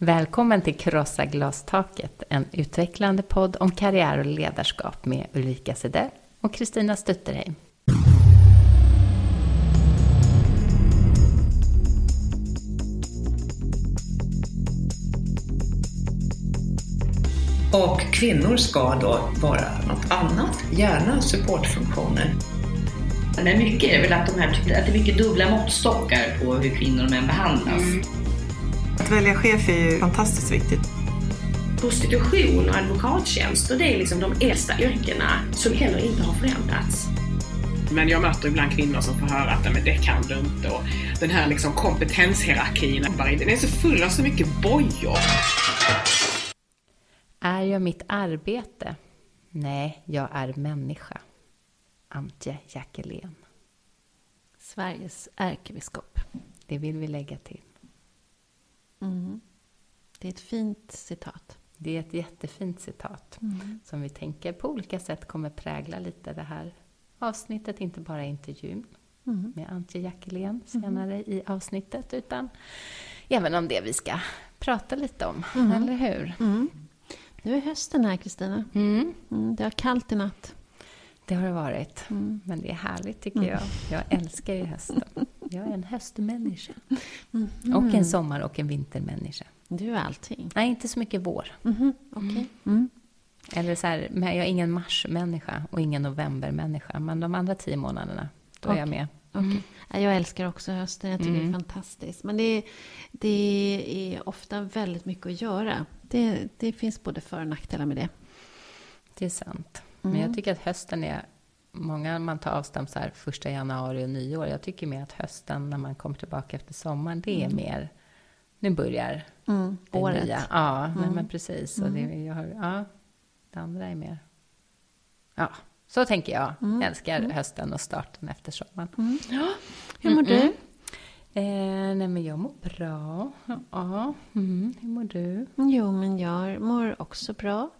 Välkommen till Krossa glastaket, en utvecklande podd om karriär och ledarskap med Ulrika Sedell och Kristina Stutterheim. Och kvinnor ska då vara något annat, gärna supportfunktioner. Men mycket är väl att, de här, att det är mycket dubbla måttstockar på hur kvinnor och män behandlas. Mm. Att välja chef är ju fantastiskt viktigt. Prostitution och advokattjänster, det är liksom de äldsta yrkena som heller inte har förändrats. Men jag möter ibland kvinnor som får höra att men det kan du inte och den här liksom kompetenshierarkin, den är så full av så mycket bojor. Är jag mitt arbete? Nej, jag är människa. Antje Jackelén. Sveriges ärkebiskop. Det vill vi lägga till. Mm. Det är ett fint citat. Det är ett jättefint citat mm. som vi tänker på olika sätt kommer prägla lite det här avsnittet, inte bara intervjun mm. med Antje Jackelén senare mm. i avsnittet, utan även om det vi ska prata lite om, mm. eller hur? Mm. Nu är hösten här, Kristina. Mm. det var kallt i natt. Det har det varit. Mm. Men det är härligt tycker jag. Jag älskar ju hösten. Jag är en höstmänniska. Mm. Och en sommar och en vintermänniska. Du är allting. Nej, inte så mycket vår. Mm. Okay. Mm. Eller så här, jag är ingen marsmänniska och ingen novembermänniska. Men de andra tio månaderna, då okay. är jag med. Okay. Jag älskar också hösten. Jag tycker det är mm. fantastiskt. Men det är, det är ofta väldigt mycket att göra. Det, det finns både för och nackdelar med det. Det är sant. Men jag mm. tycker att hösten är Många man tar avstamp så här första januari och nyår. Jag tycker mer att hösten när man kommer tillbaka efter sommaren, det är mm. mer, nu börjar mm. det Året. nya. Ja, mm. nej, men precis. Och det, mm. jag har, ja, det andra är mer, ja, så tänker jag. Mm. Jag älskar mm. hösten och starten efter sommaren. Ja. Hur mår du? Eh, nej, men jag mår bra. Ja, hur mår du? Jo, men jag mår också bra.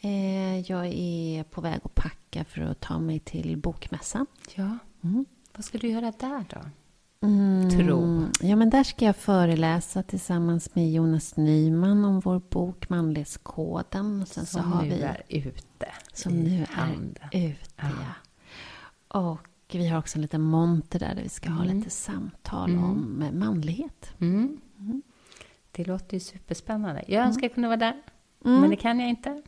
Eh, jag är på väg att packa för att ta mig till bokmässan. Ja. Mm. Vad ska du göra där då? Mm. Tro. Ja, men där ska jag föreläsa tillsammans med Jonas Nyman om vår bok Manlighetskoden. sen som så har nu vi, är ute Som nu hand. är ute, ja. ja. Och vi har också en liten monter där, där vi ska mm. ha lite samtal mm. om manlighet. Mm. Mm. Det låter ju superspännande. Jag önskar jag kunde vara där, men det kan jag inte.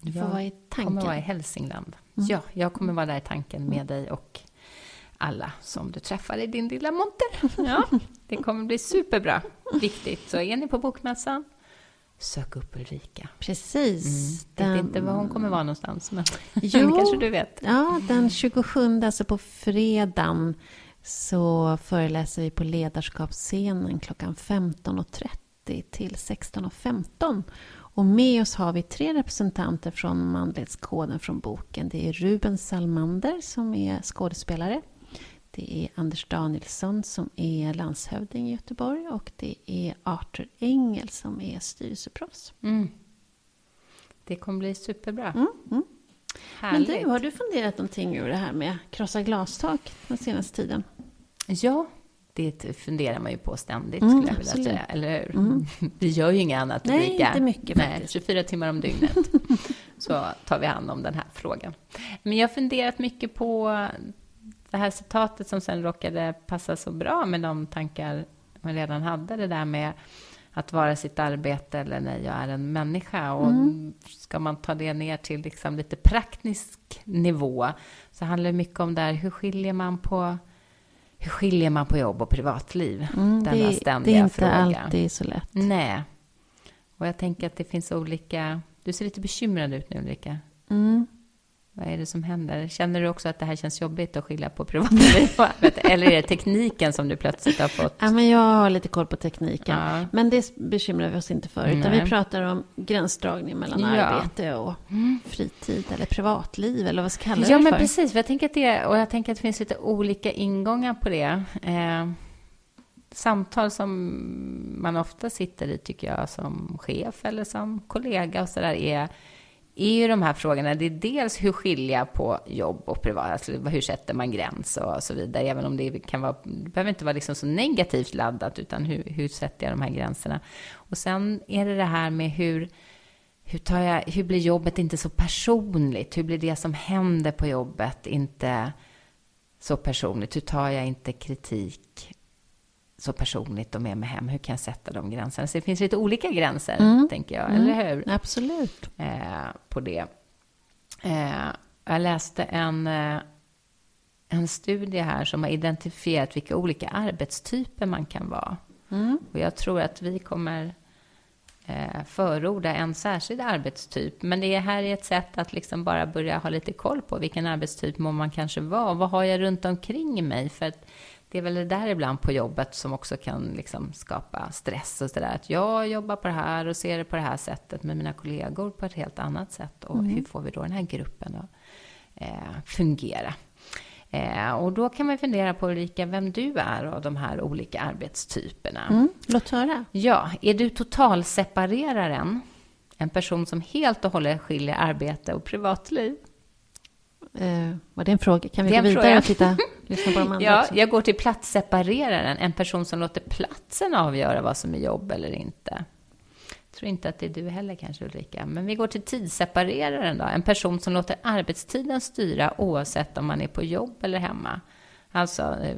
Du får jag vara i tanken. kommer vara i Hälsingland. Mm. Ja, jag kommer vara där i tanken med dig och alla som du träffar i din lilla monter. Ja, det kommer bli superbra. Viktigt. Så är ni på Bokmässan, sök upp Ulrika. Precis. Mm. Den... vet inte var hon kommer vara någonstans, men jo, kanske du vet. Ja, den 27, alltså på fredagen, så föreläser vi på Ledarskapsscenen klockan 15.30 till 16.15. Och med oss har vi tre representanter från manlighetskoden från boken. Det är Ruben Salmander som är skådespelare. Det är Anders Danielsson som är landshövding i Göteborg och det är Arthur Engel som är styrelseproffs. Mm. Det kommer bli superbra. Mm, mm. Men du, har du funderat någonting över det här med krossa glastak den senaste tiden? Ja, det funderar man ju på ständigt, mm, skulle jag vilja säga. Eller hur? Mm. Vi gör ju inget annat, Nej, Ulrika. inte mycket Nej, faktiskt. 24 timmar om dygnet så tar vi hand om den här frågan. Men jag har funderat mycket på det här citatet som sen råkade passa så bra med de tankar man redan hade. Det där med att vara sitt arbete eller nej, jag är en människa. Och mm. ska man ta det ner till liksom lite praktisk nivå så handlar det mycket om där, hur skiljer man på hur skiljer man på jobb och privatliv? Mm, Denna det, ständiga Det är inte fråga. alltid så lätt. Nej. Och jag tänker att det finns olika... Du ser lite bekymrad ut nu, Ulrika. Mm. Vad är det som händer? Känner du också att det här känns jobbigt att skilja på privatliv och arbete? Eller är det tekniken som du plötsligt har fått? Ja, men jag har lite koll på tekniken. Ja. Men det bekymrar vi oss inte för. Utan Nej. vi pratar om gränsdragning mellan ja. arbete och fritid eller privatliv. Eller vad ska kalla det Ja, men för. precis. För jag tänker att det, och jag tänker att det finns lite olika ingångar på det. Eh, samtal som man ofta sitter i, tycker jag, som chef eller som kollega och sådär, är är ju de här frågorna, det är dels hur skilja på jobb och privat, alltså hur sätter man gräns och så vidare, även om det kan vara, det behöver inte vara liksom så negativt laddat, utan hur, hur sätter jag de här gränserna? Och sen är det det här med hur, hur, tar jag, hur blir jobbet inte så personligt? Hur blir det som händer på jobbet inte så personligt? Hur tar jag inte kritik så personligt och med mig hem? Hur kan jag sätta de gränserna? Så det finns lite olika gränser, Mm. tänker jag, eller hur? Absolut. eh, på det. Eh, jag läste en, eh, en studie här som har identifierat vilka olika arbetstyper man kan vara. Och jag tror att vi kommer eh, förorda en särskild arbetstyp. Men det här är ett sätt att liksom bara börja ha lite koll på vilken arbetstyp må man kanske vara. Vad har jag runt omkring mig? För att det är väl det där ibland på jobbet som också kan liksom skapa stress och sådär. Att jag jobbar på det här och ser det på det här sättet med mina kollegor på ett helt annat sätt. Och hur får vi då den här gruppen att eh, fungera? Eh, och då kan man fundera på Ulrika, vem du är av de här olika arbetstyperna. Mm. Låt höra. Ja, är du totalsepareraren? En person som helt och hållet skiljer arbete och privatliv? Eh, var det en fråga? Kan vi gå vidare fråga. och titta, lyssna på de andra Ja, också? jag går till platssepareraren, en person som låter platsen avgöra vad som är jobb eller inte. Jag tror inte att det är du heller kanske Ulrika. Men vi går till tidssepareraren då, en person som låter arbetstiden styra oavsett om man är på jobb eller hemma. Alltså eh,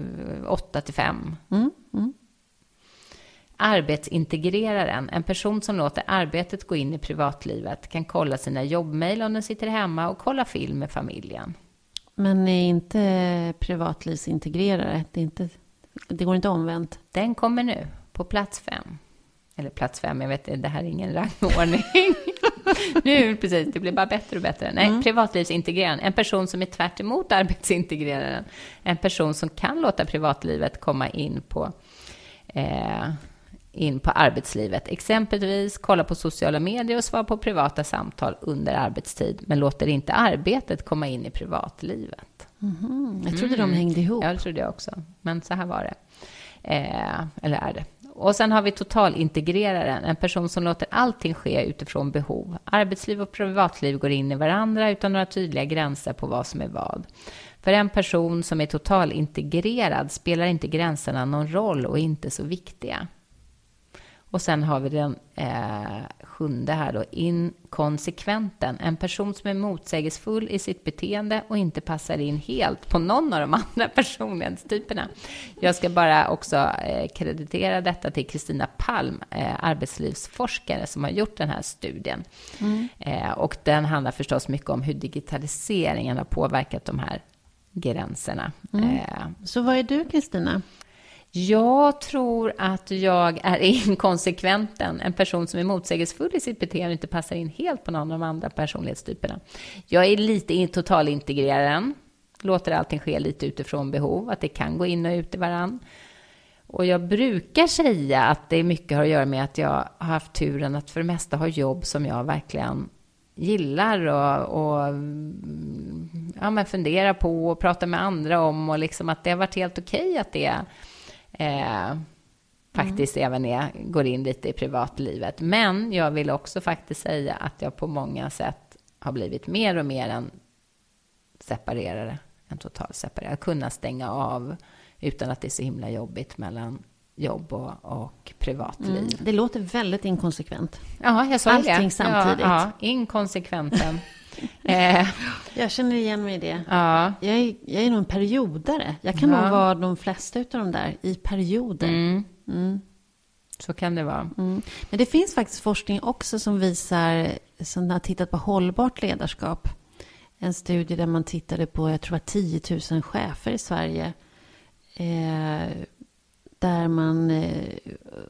8 till 5. Arbetsintegreraren, en person som låter arbetet gå in i privatlivet, kan kolla sina jobbmejl om den sitter hemma och kolla film med familjen. Men är inte privatlivsintegrerare, det, är inte, det går inte omvänt. Den kommer nu på plats fem. Eller plats fem, jag vet det här är ingen rangordning. nu, precis, det blir bara bättre och bättre. Nej, privatlivsintegreraren, en person som är tvärt emot arbetsintegreraren. En person som kan låta privatlivet komma in på, eh, in på arbetslivet. Exempelvis kolla på sociala medier och svara på privata samtal under arbetstid, men låter inte arbetet komma in i privatlivet. Jag trodde de hängde ihop. Ja, det trodde jag också. Men så här var det. Eh, eller är det. Och sen har vi totalintegreraren, en person som låter allting ske utifrån behov. Arbetsliv och privatliv går in i varandra utan några tydliga gränser på vad som är vad. För en person som är totalintegrerad spelar inte gränserna någon roll och är inte så viktiga. Och sen har vi den eh, sjunde här då, inkonsekventen. En person som är motsägelsefull i sitt beteende och inte passar in helt på någon av de andra personlighetstyperna. Jag ska bara också eh, kreditera detta till Kristina Palm, eh, arbetslivsforskare som har gjort den här studien. Eh, och den handlar förstås mycket om hur digitaliseringen har påverkat de här gränserna. Eh, Så vad är du, Kristina? Jag tror att jag är inkonsekventen, en person som är motsägelsefull i sitt beteende och inte passar in helt på någon av de andra personlighetstyperna. Jag är lite totalintegreraren, låter allting ske lite utifrån behov, att det kan gå in och ut i varann. Och jag brukar säga att det mycket har att göra med att jag har haft turen att för det mesta ha jobb som jag verkligen gillar och, och mm, ja, men fundera på och prata med andra om och liksom att det har varit helt okej att det eh, faktiskt även är, går in lite i privatlivet. Men jag vill också faktiskt säga att jag på många sätt har blivit mer och mer en separerare, en totalseparerare. Kunna stänga av utan att det är så himla jobbigt mellan jobb och, och privatliv. Mm. Det låter väldigt inkonsekvent. Ja, jag sa Allting det. samtidigt. Ja, ja inkonsekventen. Eh, Jag känner igen mig i det. ja. Jag är, jag är nog en periodare. Jag kan Ja. nog vara de flesta av de där i perioder. Mm. Så kan det vara. Mm. Men det finns faktiskt forskning också som visar, som har tittat på hållbart ledarskap. En studie där man tittade på, jag tror var 10 000 chefer i Sverige. Eh, där man eh,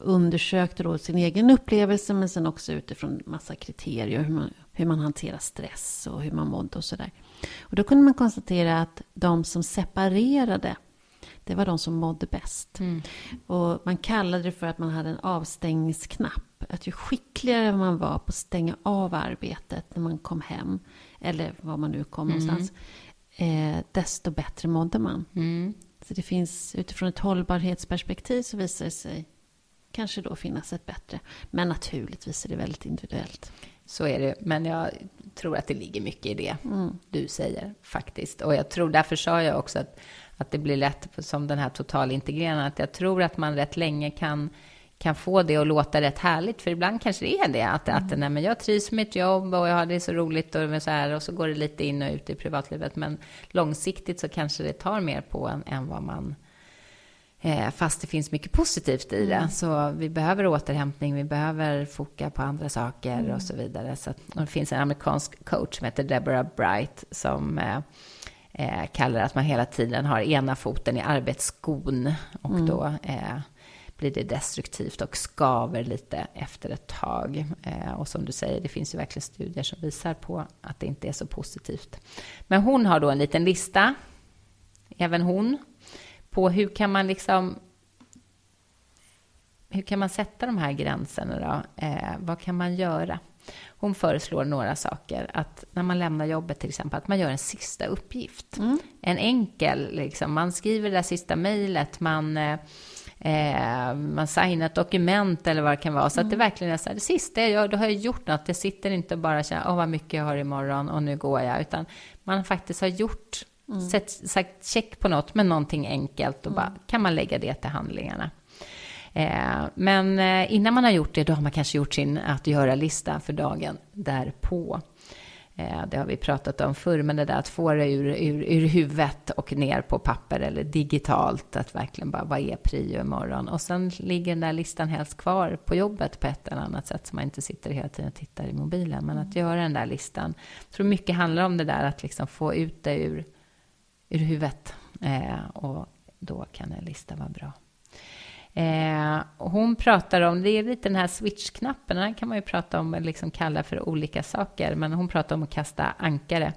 undersökte då sin egen upplevelse men sen också utifrån massa kriterier. Hur man, hur man hanterar stress och hur man mådde och sådär. Och då kunde man konstatera att de som separerade det var de som mådde bäst. Och man kallade det för att man hade en avstängningsknapp. Att ju skickligare man var på att stänga av arbetet när man kom hem, eller var man nu kom någonstans, eh, desto bättre mådde man. Så det finns, utifrån ett hållbarhetsperspektiv så visar det sig kanske då finnas ett bättre. Men naturligtvis är det väldigt individuellt. Så är det. Men jag tror att det ligger mycket i det du säger faktiskt. Och jag tror, därför sa jag också att, att det blir lätt som den här totalintegreringen, att jag tror att man rätt länge kan kan få det att låta rätt härligt, för ibland kanske det är det, att, att nej, men jag trivs med mitt jobb och jag har det så roligt och så här, och så går det lite in och ut i privatlivet, men långsiktigt så kanske det tar mer på en än vad man fast det finns mycket positivt i det. Så vi behöver återhämtning, vi behöver foka på andra saker och så vidare. Så att, det finns en amerikansk coach som heter Deborah Bright som eh, eh, kallar att man hela tiden har ena foten i arbetsskon och då eh, blir det destruktivt och skaver lite efter ett tag. Eh, och som du säger, det finns ju verkligen studier som visar på att det inte är så positivt. Men hon har då en liten lista, även hon, på hur kan man liksom hur kan man sätta de här gränserna då? Eh, vad kan man göra? Hon föreslår några saker. Att när man lämnar jobbet till exempel, att man gör en sista uppgift. En enkel, liksom, man skriver det där sista mejlet, man, eh, eh, man signar ett dokument eller vad det kan vara. Så att det verkligen är så här, det sista jag gör, då har jag gjort något. Jag sitter inte och bara känner, åh vad mycket jag har imorgon och nu går jag. Utan man faktiskt har gjort, sett, sagt check på något med någonting enkelt och bara, kan man lägga det till handlingarna. Eh, men eh, innan man har gjort det, då har man kanske gjort sin att göra-lista för dagen därpå. Eh, det har vi pratat om förr, men det där att få det ur, ur, ur huvudet och ner på papper eller digitalt, att verkligen bara, vad är prio imorgon? Och sen ligger den där listan helst kvar på jobbet på ett eller annat sätt, så man inte sitter hela tiden och tittar i mobilen. Men att göra den där listan, jag tror mycket handlar om det där att liksom få ut det ur, ur huvudet. Eh, och då kan en lista vara bra. Eh, hon pratar om, det är lite den här switchknappen, den kan man ju prata om, liksom kalla för olika saker, men hon pratar om att kasta ankare.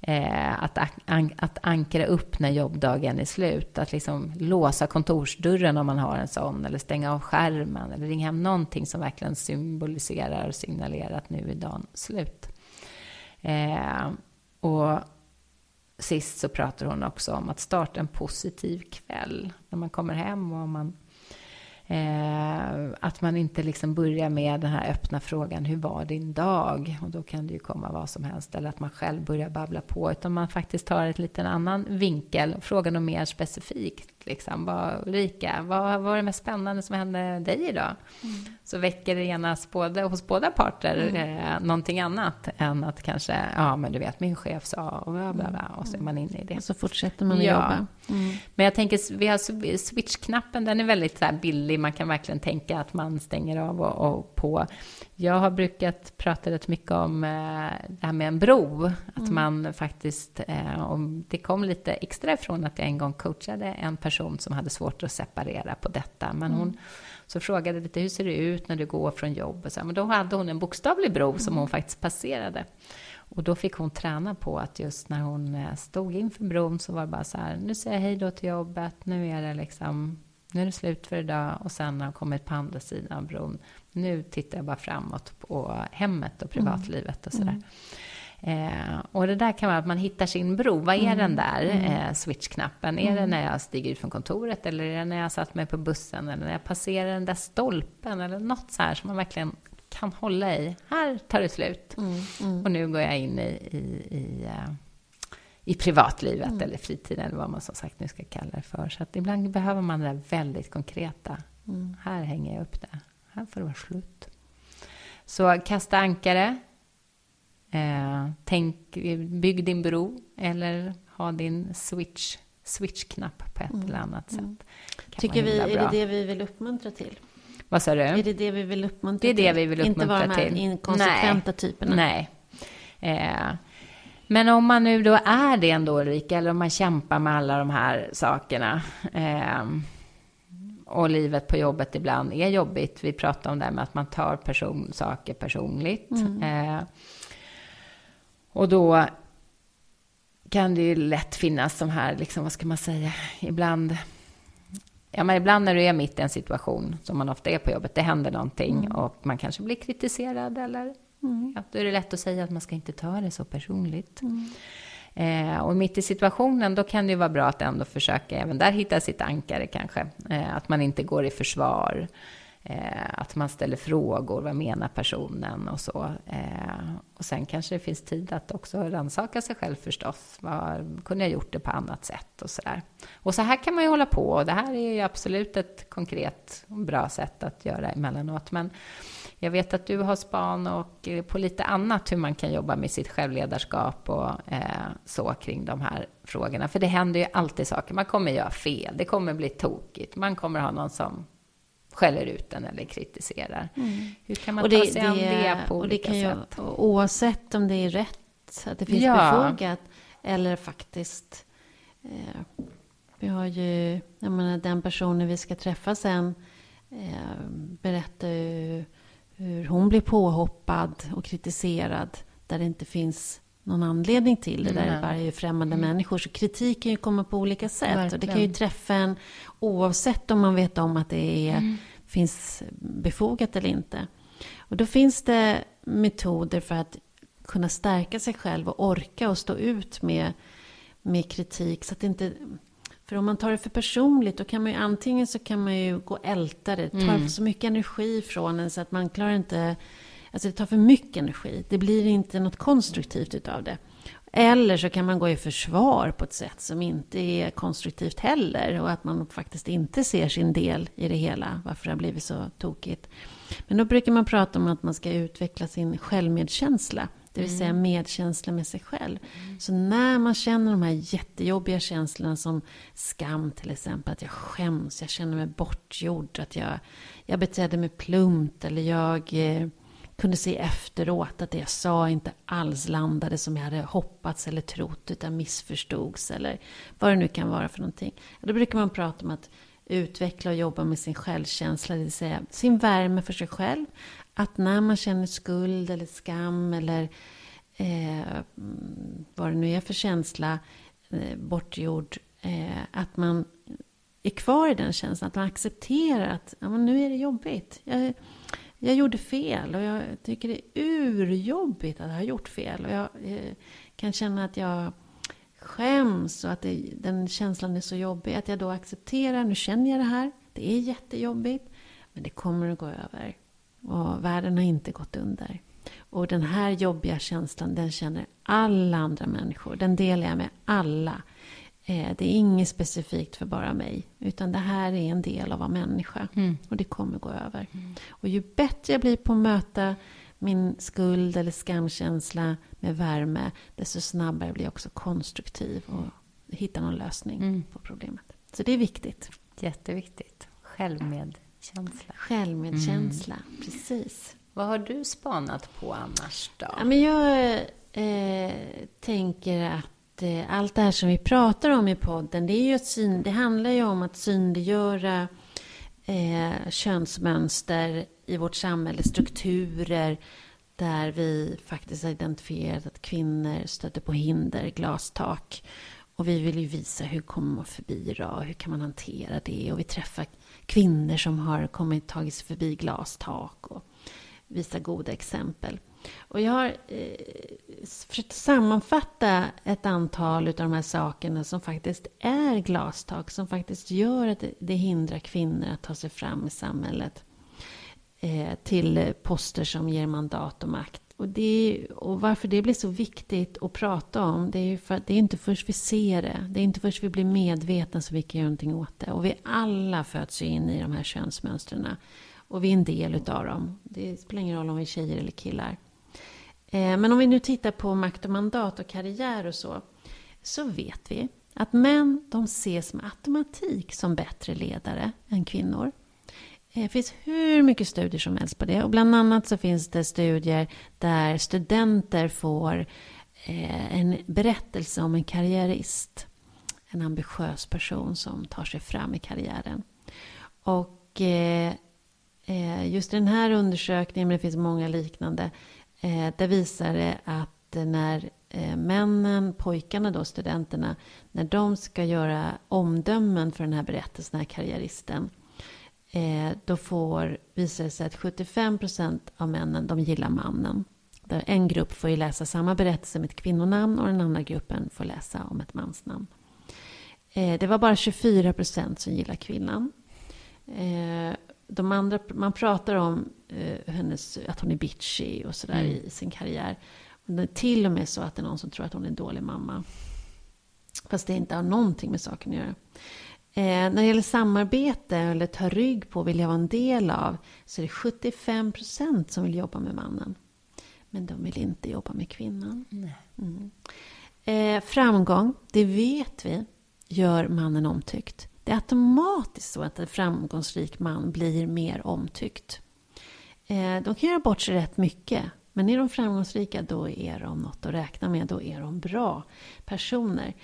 Eh, att, an, att ankra upp när jobbdagen är slut, att liksom låsa kontorsdörren om man har en sån, eller stänga av skärmen, eller ringa hem någonting som verkligen symboliserar och signalerar att nu är dagen slut. Eh, och sist så pratar hon också om att starta en positiv kväll när man kommer hem och man Eh, att man inte liksom börjar med den här öppna frågan, hur var din dag? Och då kan det ju komma vad som helst. Eller att man själv börjar babbla på. Utan man faktiskt tar ett liten annan vinkel. och Frågar något mer specifikt. Liksom. Vad, Ulrika, vad var det mest spännande som hände dig idag? Mm. Så väcker det genast både, hos båda parter mm. eh, någonting annat än att kanske, ja men du vet min chef sa och bla bla bla. Och så är man inne i det. Och så fortsätter man att ja. jobba. Mm. Men jag tänker, vi har switch-knappen, den är väldigt så billig. Man kan verkligen tänka att man stänger av och, och på. Jag har brukat prata rätt mycket om eh, det här med en bro. Att mm. man faktiskt, eh, om det kom lite extra ifrån att jag en gång coachade en person som hade svårt att separera på detta. Men hon mm. så frågade lite, hur ser det ut när du går från jobbet? Men då hade hon en bokstavlig bro mm. som hon faktiskt passerade. Och då fick hon träna på att just när hon eh, stod inför bron så var det bara så här, nu säger jag hej då till jobbet, nu är det liksom, nu är det slut för idag och sen har hon kommit på andra sidan av bron. Nu tittar jag bara framåt på hemmet och privatlivet och sådär. Mm. Eh, och det där kan vara att man hittar sin bro. Vad är mm. den där mm. eh, switchknappen? Är det mm. när jag stiger ut från kontoret eller är det när jag satt mig på bussen eller när jag passerar den där stolpen eller något så här som man verkligen kan hålla i. Här tar det slut. Mm, mm. Och nu går jag in i, i, i, uh, i privatlivet mm. eller fritiden eller vad man som sagt nu ska kalla det för. Så att ibland behöver man det där väldigt konkreta. Mm. Här hänger jag upp det. Här får det vara slut. Så kasta ankare. Eh, tänk, bygg din bro eller ha din switch switchknapp på ett mm. eller annat sätt. Mm. Tycker vi, är det det vi vill uppmuntra till? Vad sa du? Är det det vi vill uppmuntra till? Det är det vi vill uppmuntra till. Inte vara de här inkonsekventa Nej. typerna. Nej. Eh, men om man nu då är det ändå, Ulrika, eller om man kämpar med alla de här sakerna eh, och livet på jobbet ibland är jobbigt. Vi pratar om det här med att man tar person, saker personligt. Mm. Eh, och då kan det ju lätt finnas de här, liksom, vad ska man säga, ibland Ja, men ibland när du är mitt i en situation, som man ofta är på jobbet, det händer någonting mm. och man kanske blir kritiserad eller mm. ja, då är det lätt att säga att man ska inte ta det så personligt. Mm. Eh, och mitt i situationen, då kan det ju vara bra att ändå försöka även där hitta sitt ankare kanske. Eh, att man inte går i försvar. Eh, att man ställer frågor, vad menar personen och så. Eh, och sen kanske det finns tid att också rannsaka sig själv förstås. Var, kunde jag gjort det på annat sätt och så där. Och så här kan man ju hålla på och det här är ju absolut ett konkret och bra sätt att göra emellanåt. Men jag vet att du har span och eh, på lite annat hur man kan jobba med sitt självledarskap och eh, så kring de här frågorna. För det händer ju alltid saker. Man kommer göra fel, det kommer bli tokigt, man kommer ha någon som skäller ut den eller kritiserar. Mm. Hur kan man det, ta sig an det på olika det sätt? Ju, oavsett om det är rätt, att det finns Ja. befogat, eller faktiskt... Eh, vi har ju, jag menar den personen vi ska träffa sen eh, berättar ju hur hon blir påhoppad och kritiserad där det inte finns någon anledning till det. Där det bara är främmande människor. Så kritik kan ju komma på olika sätt. Och det kan ju Verkligen. träffa en oavsett om man vet om att det är, finns befogat eller inte. Och då finns det metoder för att kunna stärka sig själv och orka och stå ut med, med kritik. Så att det inte, för om man tar det för personligt då kan man ju antingen så kan man ju gå och älta det. Det tar så mycket energi från en så att man klarar inte... Alltså det tar för mycket energi. Det blir inte något konstruktivt utav det. Eller så kan man gå i försvar på ett sätt som inte är konstruktivt heller. Och att man faktiskt inte ser sin del i det hela. Varför det har blivit så tokigt. Men då brukar man prata om att man ska utveckla sin självmedkänsla. Det vill säga medkänsla med sig själv. Så när man känner de här jättejobbiga känslorna som skam till exempel. Att jag skäms, jag känner mig bortgjord. Att jag, jag betedde mig plumpt. Eller jag eh, kunde se efteråt att det jag sa inte alls landade som jag hade hoppats eller trott. Utan missförstods. Eller vad det nu kan vara för någonting. Då brukar man prata om att utveckla och jobba med sin självkänsla. Det vill säga sin värme för sig själv. Att när man känner skuld eller skam eller eh, vad det nu är för känsla, eh, bortgjord, eh, att man är kvar i den känslan. Att man accepterar att ja, men nu är det jobbigt. Jag, jag gjorde fel och jag tycker det är urjobbigt att ha gjort fel. Och jag eh, kan känna att jag skäms och att det, den känslan är så jobbig. Att jag då accepterar, nu känner jag det här, det är jättejobbigt, men det kommer att gå över. Och världen har inte gått under. Och den här jobbiga känslan, den känner alla andra människor. Den delar jag med alla. Eh, det är inget specifikt för bara mig. Utan det här är en del av att vara människa. Och det kommer gå över. Och ju bättre jag blir på att möta min skuld eller skamkänsla med värme, desto snabbare blir jag också konstruktiv och hittar någon lösning på problemet. Så det är viktigt. Jätteviktigt. Självmedkänsla. Självmedkänsla, precis. Vad har du spanat på annars då? Ja, men jag eh, tänker att Eh, allt det här som vi pratar om i podden, det, är ju ett syn, det handlar ju om att synliggöra eh, könsmönster i vårt samhälle, strukturer där vi faktiskt har identifierat att kvinnor stöter på hinder, glastak. Och vi vill ju visa hur kommer man förbi då, hur kan man hantera det? Och vi träffar kvinnor som har kommit tagit sig förbi glastak och visa goda exempel. Och jag har eh, försökt sammanfatta ett antal av de här sakerna som faktiskt är glastak, som faktiskt gör att det, hindrar kvinnor att ta sig fram i samhället eh, till poster som ger mandat och makt. Och, det, och varför det blir så viktigt att prata om, det är ju för att det är inte först vi ser det, det är inte först vi blir medvetna som vi kan göra någonting åt det. Och vi alla föds ju in i de här könsmönstren. Och vi är en del utav dem. Det spelar ingen roll om vi är tjejer eller killar. Eh, men om vi nu tittar på makt och mandat och karriär och så, så vet vi att män, de ses med automatik som bättre ledare än kvinnor. Eh, det finns hur mycket studier som helst på det. Och bland annat så finns det studier där studenter får eh, en berättelse om en karriärist. En ambitiös person som tar sig fram i karriären. Och Eh, just den här undersökningen, men det finns många liknande, eh, där visar det att när eh, männen, pojkarna då, studenterna, när de ska göra omdömen för den här berättelsen, den här karriäristen, då får, visar det sig att 75% av männen, de gillar mannen. Där en grupp får ju läsa samma berättelse med ett kvinnonamn och den andra gruppen får läsa om ett mansnamn. Det var bara 24% som gillar kvinnan. De andra, man pratar om eh, hennes, att hon är bitchy och sådär i sin karriär. Men det är till och med så att det är någon som tror att hon är en dålig mamma. Fast det inte har någonting med saken att göra. Eh, när det gäller samarbete eller ta rygg på, vill jag vara en del av, så är det 75% som vill jobba med mannen. Men de vill inte jobba med kvinnan. Mm. Eh, framgång, det vet vi, gör mannen omtyckt. Det är automatiskt så att en framgångsrik man blir mer omtyckt. Eh, de kan göra bort sig rätt mycket. Men är de framgångsrika, då är de något att räkna med. Då är de bra personer.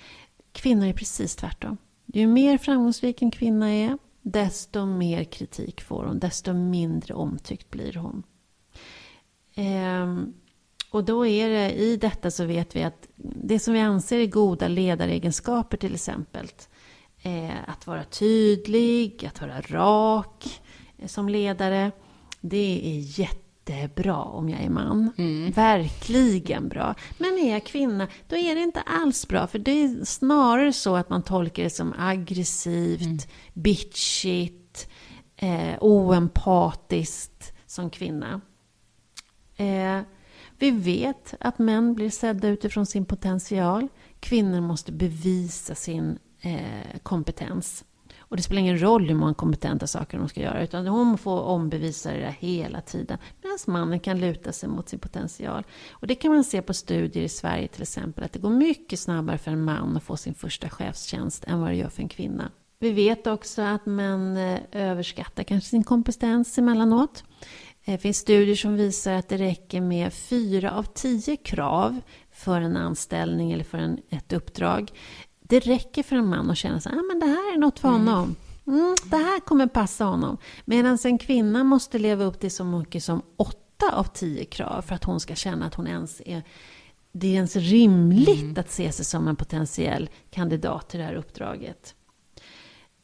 Kvinnor är precis tvärtom. Ju mer framgångsrik en kvinna är, desto mer kritik får hon. Desto mindre omtyckt blir hon. Ehm, och då är det, i detta så vet vi att det som vi anser är goda ledaregenskaper till exempel. Eh, att vara tydlig, att vara rak eh, som ledare. Det är jättebra om jag är man. Verkligen bra. Men är jag kvinna, då är det inte alls bra. För det är snarare så att man tolkar det som aggressivt, bitchigt, eh, oempatiskt som kvinna. Eh, vi vet att män blir sedda utifrån sin potential. Kvinnor måste bevisa sin eh, kompetens. Och det spelar ingen roll hur många kompetenta saker de ska göra, utan hon får ombevisa det där hela tiden. Medan mannen kan luta sig mot sin potential. Och det kan man se på studier i Sverige till exempel, att det går mycket snabbare för en man att få sin första chefstjänst än vad det gör för en kvinna. Vi vet också att män eh, överskattar kanske sin kompetens emellanåt. Det finns studier som visar att det räcker med fyra av tio krav för en anställning eller för en, ett uppdrag. Det räcker för en man att känna att ah, men det här är något för honom. Mm, det här kommer passa honom. Medan en kvinna måste leva upp till så mycket som åtta av tio krav för att hon ska känna att hon ens är det är ens rimligt att se sig som en potentiell kandidat till det här uppdraget.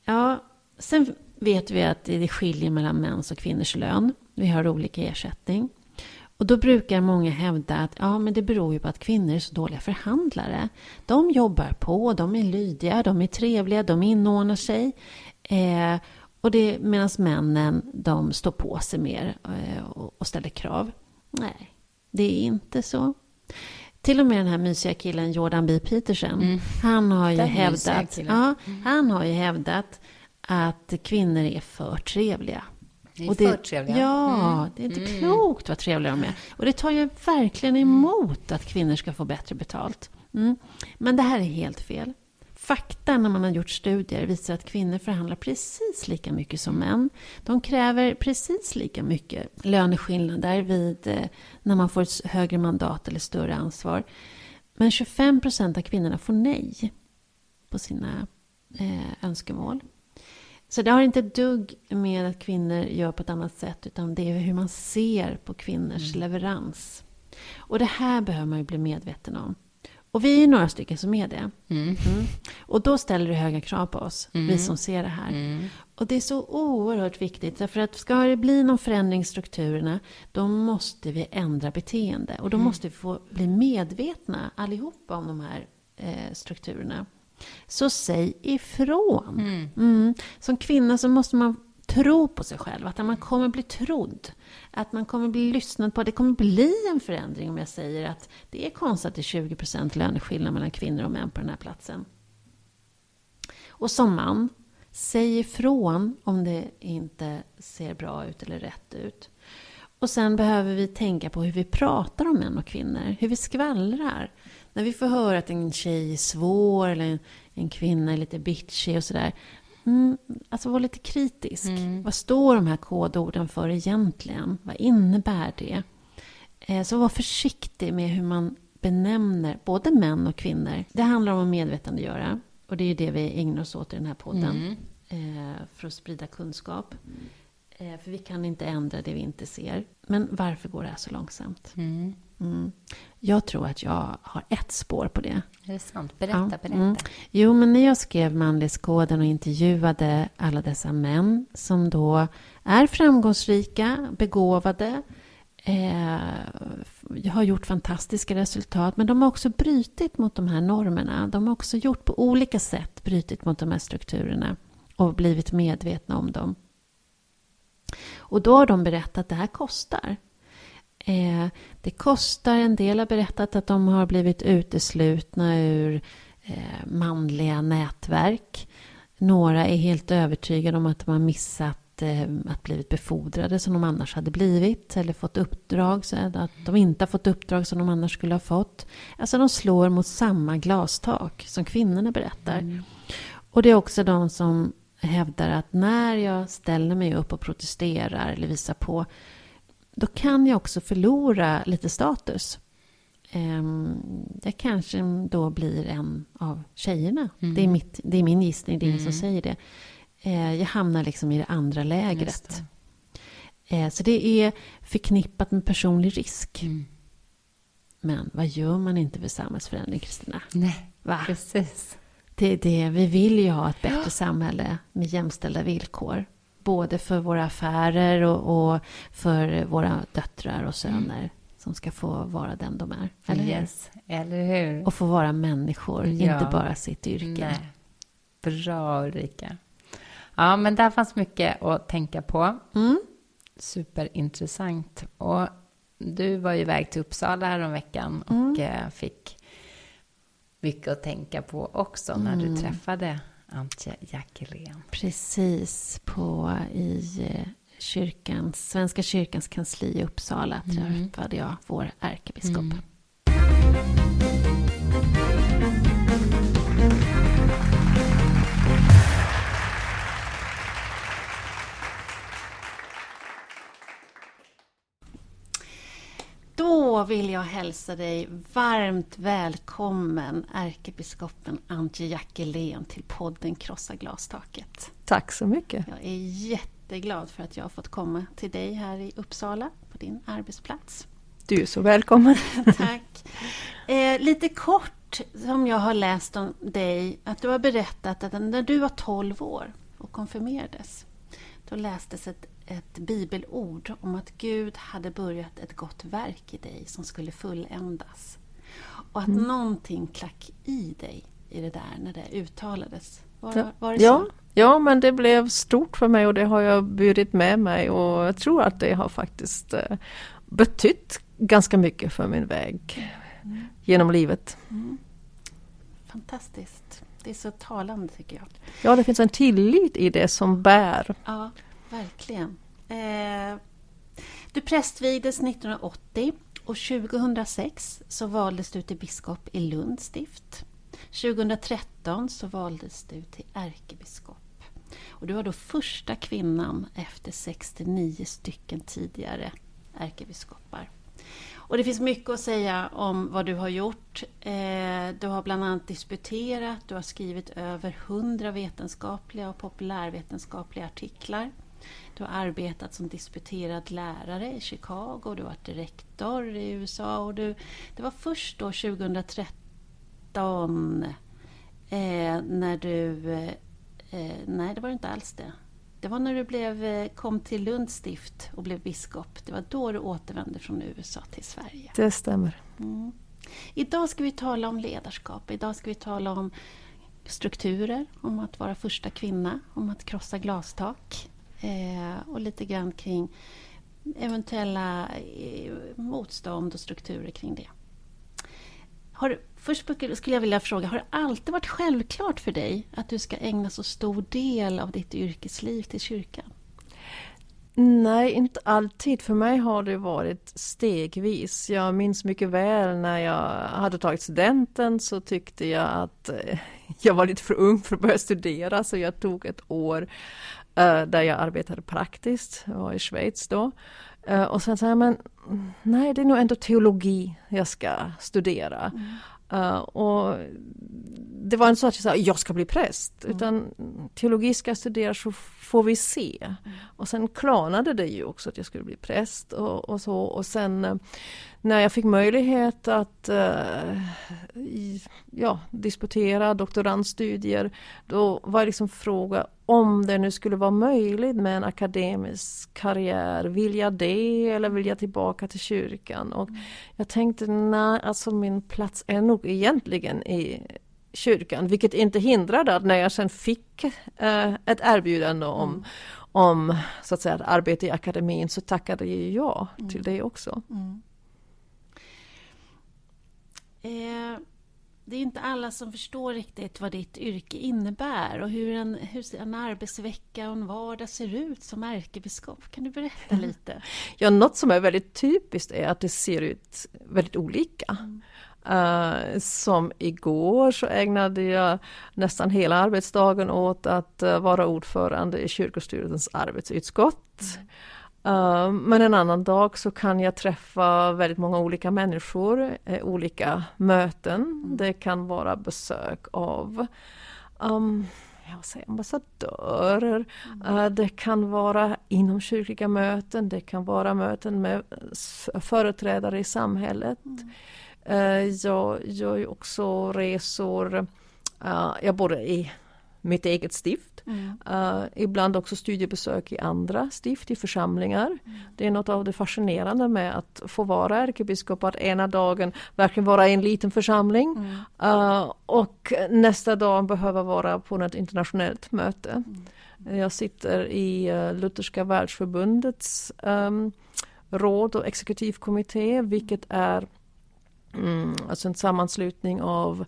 Ja, sen vet vi att det skiljer mellan mäns och kvinnors lön. Vi har olika ersättning. Och då brukar många hävda att ja, men det beror ju på att kvinnor är så dåliga förhandlare. De jobbar på, de är lydiga, de är trevliga, de inordnar sig. Eh, och det medan männen, de står på sig mer eh, och, och ställer krav. Nej, det är inte så. Till och med den här mysiga killen Jordan B. Peterson, han har ju Den hävdat, ja, han har ju hävdat att kvinnor är för trevliga. Ni är Och det, för trevliga. Ja, det är inte klokt vad trevliga de är. Och det tar jag verkligen emot att kvinnor ska få bättre betalt. Mm. Men det här är helt fel. Fakta när man har gjort studier visar att kvinnor förhandlar precis lika mycket som män. De kräver precis lika mycket löneskillnader vid, eh, när man får ett högre mandat eller större ansvar. Men 25 procent av kvinnorna får nej på sina eh, önskemål. Så det har inte ett dugg med att kvinnor gör på ett annat sätt, utan det är hur man ser på kvinnors leverans. Och det här behöver man ju bli medveten om. Och vi är några stycken som är det. Mm. Och då ställer det höga krav på oss, vi som ser det här. Och det är så oerhört viktigt, därför att ska det bli någon förändring i strukturerna, då måste vi ändra beteende. Och då måste vi få bli medvetna allihopa om de här eh, strukturerna. Så säg ifrån. Mm. Som kvinna så måste man tro på sig själv, att man kommer bli trodd. Att man kommer bli lyssnad på. Det kommer bli en förändring om jag säger att det är konstigt att det är 20% löneskillnad mellan kvinnor och män på den här platsen. Och som man, säg ifrån om det inte ser bra ut eller rätt ut. Och sen behöver vi tänka på hur vi pratar om män och kvinnor, hur vi skvallrar. När vi får höra att en tjej är svår eller en, en kvinna är lite bitchy och sådär. Mm, alltså var lite kritisk. Vad står de här kodorden för egentligen? Vad innebär det? Eh, så var försiktig med hur man benämner både män och kvinnor. Det handlar om att medvetandegöra. Och det är ju det vi ägnar oss åt i den här podden. Eh, för att sprida kunskap. Eh, för vi kan inte ändra det vi inte ser. Men varför går det här så långsamt? Mm. Jag tror att jag har ett spår på det. Är det sant? Berätta, Ja, berätta. mm. Jo, men när jag skrev manlighetskoden och intervjuade alla dessa män som då är framgångsrika, begåvade, eh, har gjort fantastiska resultat, men de har också brytit mot de här normerna. De har också gjort på olika sätt brytit mot de här strukturerna och blivit medvetna om dem. Och då har de berättat att det här kostar. Eh, det kostar, en del har berättat att de har blivit uteslutna ur eh, manliga nätverk. Några är helt övertygade om att de har missat eh, att blivit befordrade som de annars hade blivit. Eller fått uppdrag, så att de inte har fått uppdrag som de annars skulle ha fått. Alltså de slår mot samma glastak som kvinnorna berättar. Mm. Och det är också de som hävdar att när jag ställer mig upp och protesterar eller visar på då kan jag också förlora lite status. Ehm, jag kanske då blir en av tjejerna. Mm. Det, är mitt, det är min gissning, det är ingen mm. som säger det. Eh, jag hamnar liksom i det andra lägret. Det. Eh, så det är förknippat med personlig risk. Mm. Men vad gör man inte för samhällsförändring, Kristina? Nej, Va? precis. Det är det. Vi vill ju ha ett bättre ja. samhälle med jämställda villkor. Både för våra affärer och, och för våra döttrar och söner. Mm. Som ska få vara den de är. Eller yes, hur? eller hur? Och få vara människor, ja. inte bara sitt yrke. Nej. Bra Ulrika. Ja, men där fanns mycket att tänka på. Mm. Superintressant. Och du var ju iväg till Uppsala häromveckan och mm. Fick mycket att tänka på också när mm. du träffade Antje Jackelén. Precis, på, i eh, kyrkans, Svenska kyrkans kansli i Uppsala mm. träffade jag vår ärkebiskop. Mm. Då vill jag hälsa dig varmt välkommen ärkebiskopen Antje Jackelén till podden Krossa glastaket. Tack så mycket. Jag är jätteglad för att jag har fått komma till dig här i Uppsala på din arbetsplats. Du är så välkommen. Tack. Eh, lite kort som jag har läst om dig, att du har berättat att när du var 12 år och konfirmerades, då lästes ett ett bibelord om att Gud hade börjat ett gott verk i dig som skulle fulländas. Och att mm. någonting klack i dig i det där när det uttalades. Var, var det ja, så? Ja, men det blev stort för mig och det har jag burit med mig och jag tror att det har faktiskt eh, betytt ganska mycket för min väg mm. genom livet. Mm. Fantastiskt. Det är så talande tycker jag. Ja, det finns en tillit i det som bär. Ja, Verkligen. Eh, du prästvigdes 1980 och 2006 så valdes du till biskop i Lunds stift. 2013 så valdes du till ärkebiskop. Och du var då första kvinnan efter 69 stycken tidigare ärkebiskopar. Och det finns mycket att säga om vad du har gjort. Eh, du har bland annat disputerat, du har skrivit över 100 vetenskapliga och populärvetenskapliga artiklar. Du har arbetat som disputerad lärare i Chicago, du har varit rektor i USA och du, det var först då 2013 eh, när du... Eh, nej, det var inte alls det. Det var när du blev, eh, kom till Lunds stift och blev biskop. Det var då du återvände från USA till Sverige. Det stämmer. Mm. Idag ska vi tala om ledarskap. Idag ska vi tala om strukturer, om att vara första kvinna, om att krossa glastak. Eh, och lite grann kring eventuella eh, motstånd och strukturer kring det. Har, först skulle jag vilja fråga, har det alltid varit självklart för dig att du ska ägna så stor del av ditt yrkesliv till kyrkan? Nej, inte alltid. För mig har det varit stegvis. Jag minns mycket väl när jag hade tagit studenten så tyckte jag att eh, jag var lite för ung för att börja studera så jag tog ett år där jag arbetade praktiskt, var i Schweiz då. Uh, och sen sa jag, men nej det är nog ändå teologi jag ska studera. Mm. Uh, och det var inte så att jag sa jag ska bli präst, mm. utan teologi ska jag studera så får vi se. Mm. Och sen klarnade det ju också att jag skulle bli präst och, och så. Och sen när jag fick möjlighet att uh, ja, disputera doktorandstudier, då var det liksom fråga om det nu skulle vara möjligt med en akademisk karriär, vill jag det eller vill jag tillbaka till kyrkan? Och mm. jag tänkte, nej, alltså min plats är nog egentligen i kyrkan, vilket inte hindrade att när jag sen fick uh, ett erbjudande om, mm om så att säga att arbeta i akademin så tackade jag till det också. Eh, det är inte alla som förstår riktigt vad ditt yrke innebär och hur en, hur en arbetsvecka och en vardag ser ut som ärkebiskop. Kan du berätta lite? Ja, något som är väldigt typiskt är att det ser ut väldigt olika. Uh, som igår så ägnade jag nästan hela arbetsdagen åt att uh, vara ordförande i kyrkostyrelsens arbetsutskott. Uh, men en annan dag så kan jag träffa väldigt många olika människor, eh, olika möten. Det kan vara besök av um, jag säger, ambassadörer. Uh, det kan vara inomkyrkliga möten, det kan vara möten med företrädare i samhället. Uh, jag gör ju också resor, jag bor i mitt eget stift. Uh, ibland också studiebesök i andra stift, i församlingar. Det är något av det fascinerande med att få vara ärkebiskop, att ena dagen verkligen vara i en liten församling uh, och nästa dag behöva vara på ett internationellt möte. Jag sitter i uh, Lutherska världsförbundets um, råd och exekutivkommitté, vilket är mm, alltså en sammanslutning av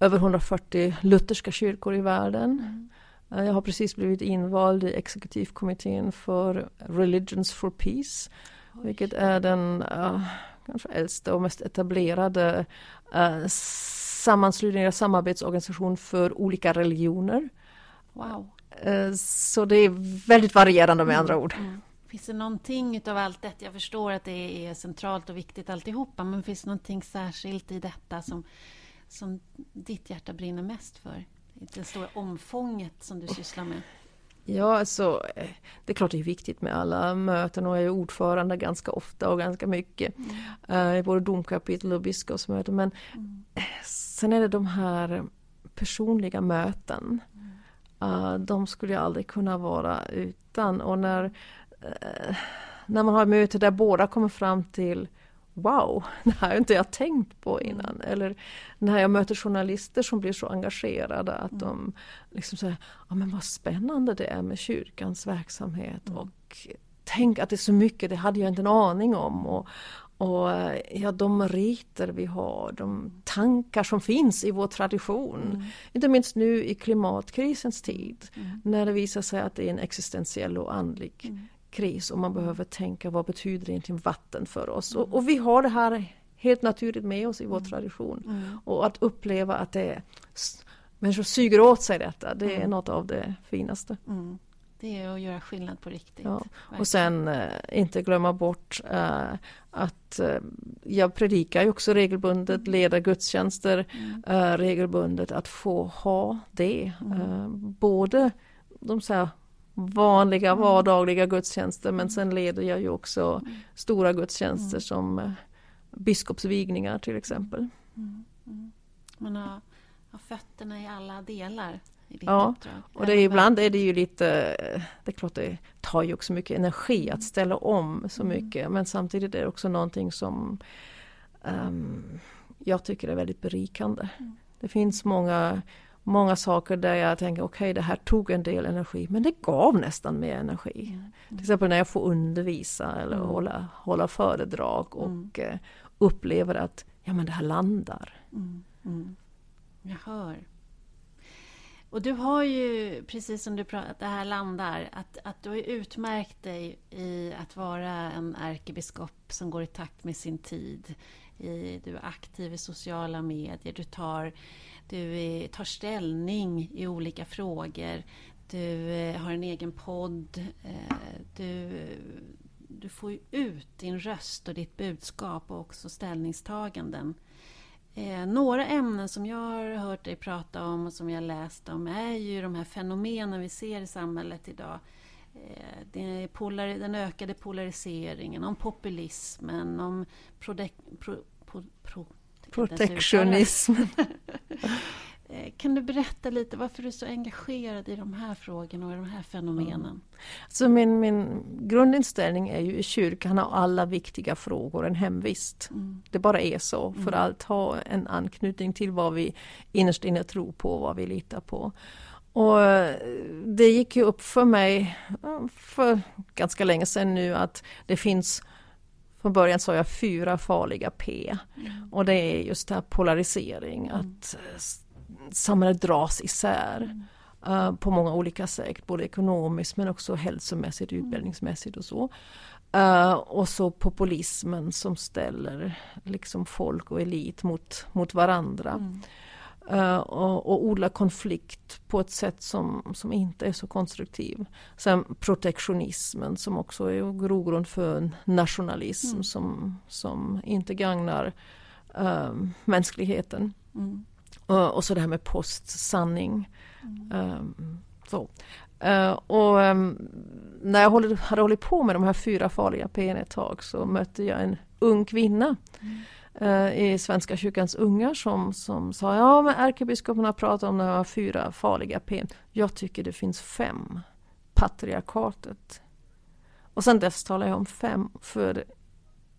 över 140 lutherska kyrkor i världen. Eh, Jag har precis blivit invald i exekutivkommittén för Religions for Peace, vilket är den uh, kanske äldsta och mest etablerade uh, sammanslutningen, samarbetsorganisation för olika religioner. Wow. Uh, så det är väldigt varierande med andra ord. Finns det någonting utav allt detta? Jag förstår att det är centralt och viktigt alltihopa, men finns det någonting särskilt i detta som, som ditt hjärta brinner mest för? Det stora omfånget som du sysslar med. Ja, alltså, eh, det är klart det är viktigt med alla möten och jag är ordförande ganska ofta och ganska mycket eh, i både domkapitel och biskopsmöten. Men eh, sen är det de här personliga möten. Eh, de skulle jag aldrig kunna vara utan. Och när, när man har ett möte där båda kommer fram till Wow, det här har inte jag tänkt på innan. Eller när jag möter journalister som blir så engagerade att de liksom säger, ja men vad spännande det är med kyrkans verksamhet och tänk att det är så mycket, det hade jag inte en aning om. Och, och ja, de riter vi har, de tankar som finns i vår tradition. Inte minst nu i klimatkrisens tid. När det visar sig att det är en existentiell och andlig kris och man behöver tänka vad betyder egentligen vatten för oss. Och, och vi har det här helt naturligt med oss i vår tradition. Och att uppleva att det är, människor suger åt sig detta, det är något av det finaste. Mm. Det är att göra skillnad på riktigt. Ja. Och sen eh, inte glömma bort eh, att eh, jag predikar ju också regelbundet, leder gudstjänster regelbundet, att få ha det. Både de så här vanliga vardagliga gudstjänster men sen leder jag ju också stora gudstjänster som eh, biskopsvigningar till exempel. Man har, har fötterna i alla delar Ja. Och det är, ibland är det ju lite, det är klart det tar ju också mycket energi att ställa om så mycket men samtidigt är det också någonting som ehm, jag tycker är väldigt berikande. Det finns många, många saker där jag tänker okej det här tog en del energi men det gav nästan mer energi. Till exempel när jag får undervisa eller hålla, hålla föredrag och eh, upplever att ja men det här landar. Jag hör. Och du har ju, precis som du pratar, det här landar, att, att du har utmärkt dig i att vara en ärkebiskop som går i takt med sin tid. I, du är aktiv i sociala medier, du tar, du är, tar ställning i olika frågor. Du eh, har en egen podd. Eh, du, du får ju ut din röst och ditt budskap och också ställningstaganden. Eh, några ämnen som jag har hört dig prata om och som jag läst om är ju de här fenomenen vi ser i samhället idag. Eh, den ökade polariseringen, om populismen, om pro, pro, pro, jag kan. Eh, Kan du berätta lite varför du är så engagerad i de här frågorna och i de här fenomenen? Så min, min grundinställning är ju i kyrkan har alla viktiga frågor en hemvist. Det bara är så, för allt har en anknytning till vad vi innerst inne tror på, vad vi litar på. Och eh, det gick ju upp för mig för ganska länge sedan nu att det finns från början sa jag fyra farliga P. Mm. Och det är just det här polarisering, mm. att eh, samhället dras isär. Mm. Uh, på många olika sätt, både ekonomiskt men också hälsomässigt, mm. utbildningsmässigt och så. Uh, och så populismen som ställer liksom folk och elit mot, mot varandra. Mm. Uh, och, och odla konflikt på ett sätt som, som inte är så konstruktiv. Sen protektionismen som också är grogrund för nationalism mm. som, som inte gagnar uh, mänskligheten. Mm. Uh, och så det här med postsanning. Um, så. Uh, och um, när jag håller, hade hållit på med de här fyra farliga P ett tag så mötte jag en ung kvinna mm uh, i Svenska kyrkans ungar som, som sa ja men ärkebiskopen har pratat om de fyra farliga P. Jag tycker det finns fem. Patriarkatet. Och sen dess talar jag om fem för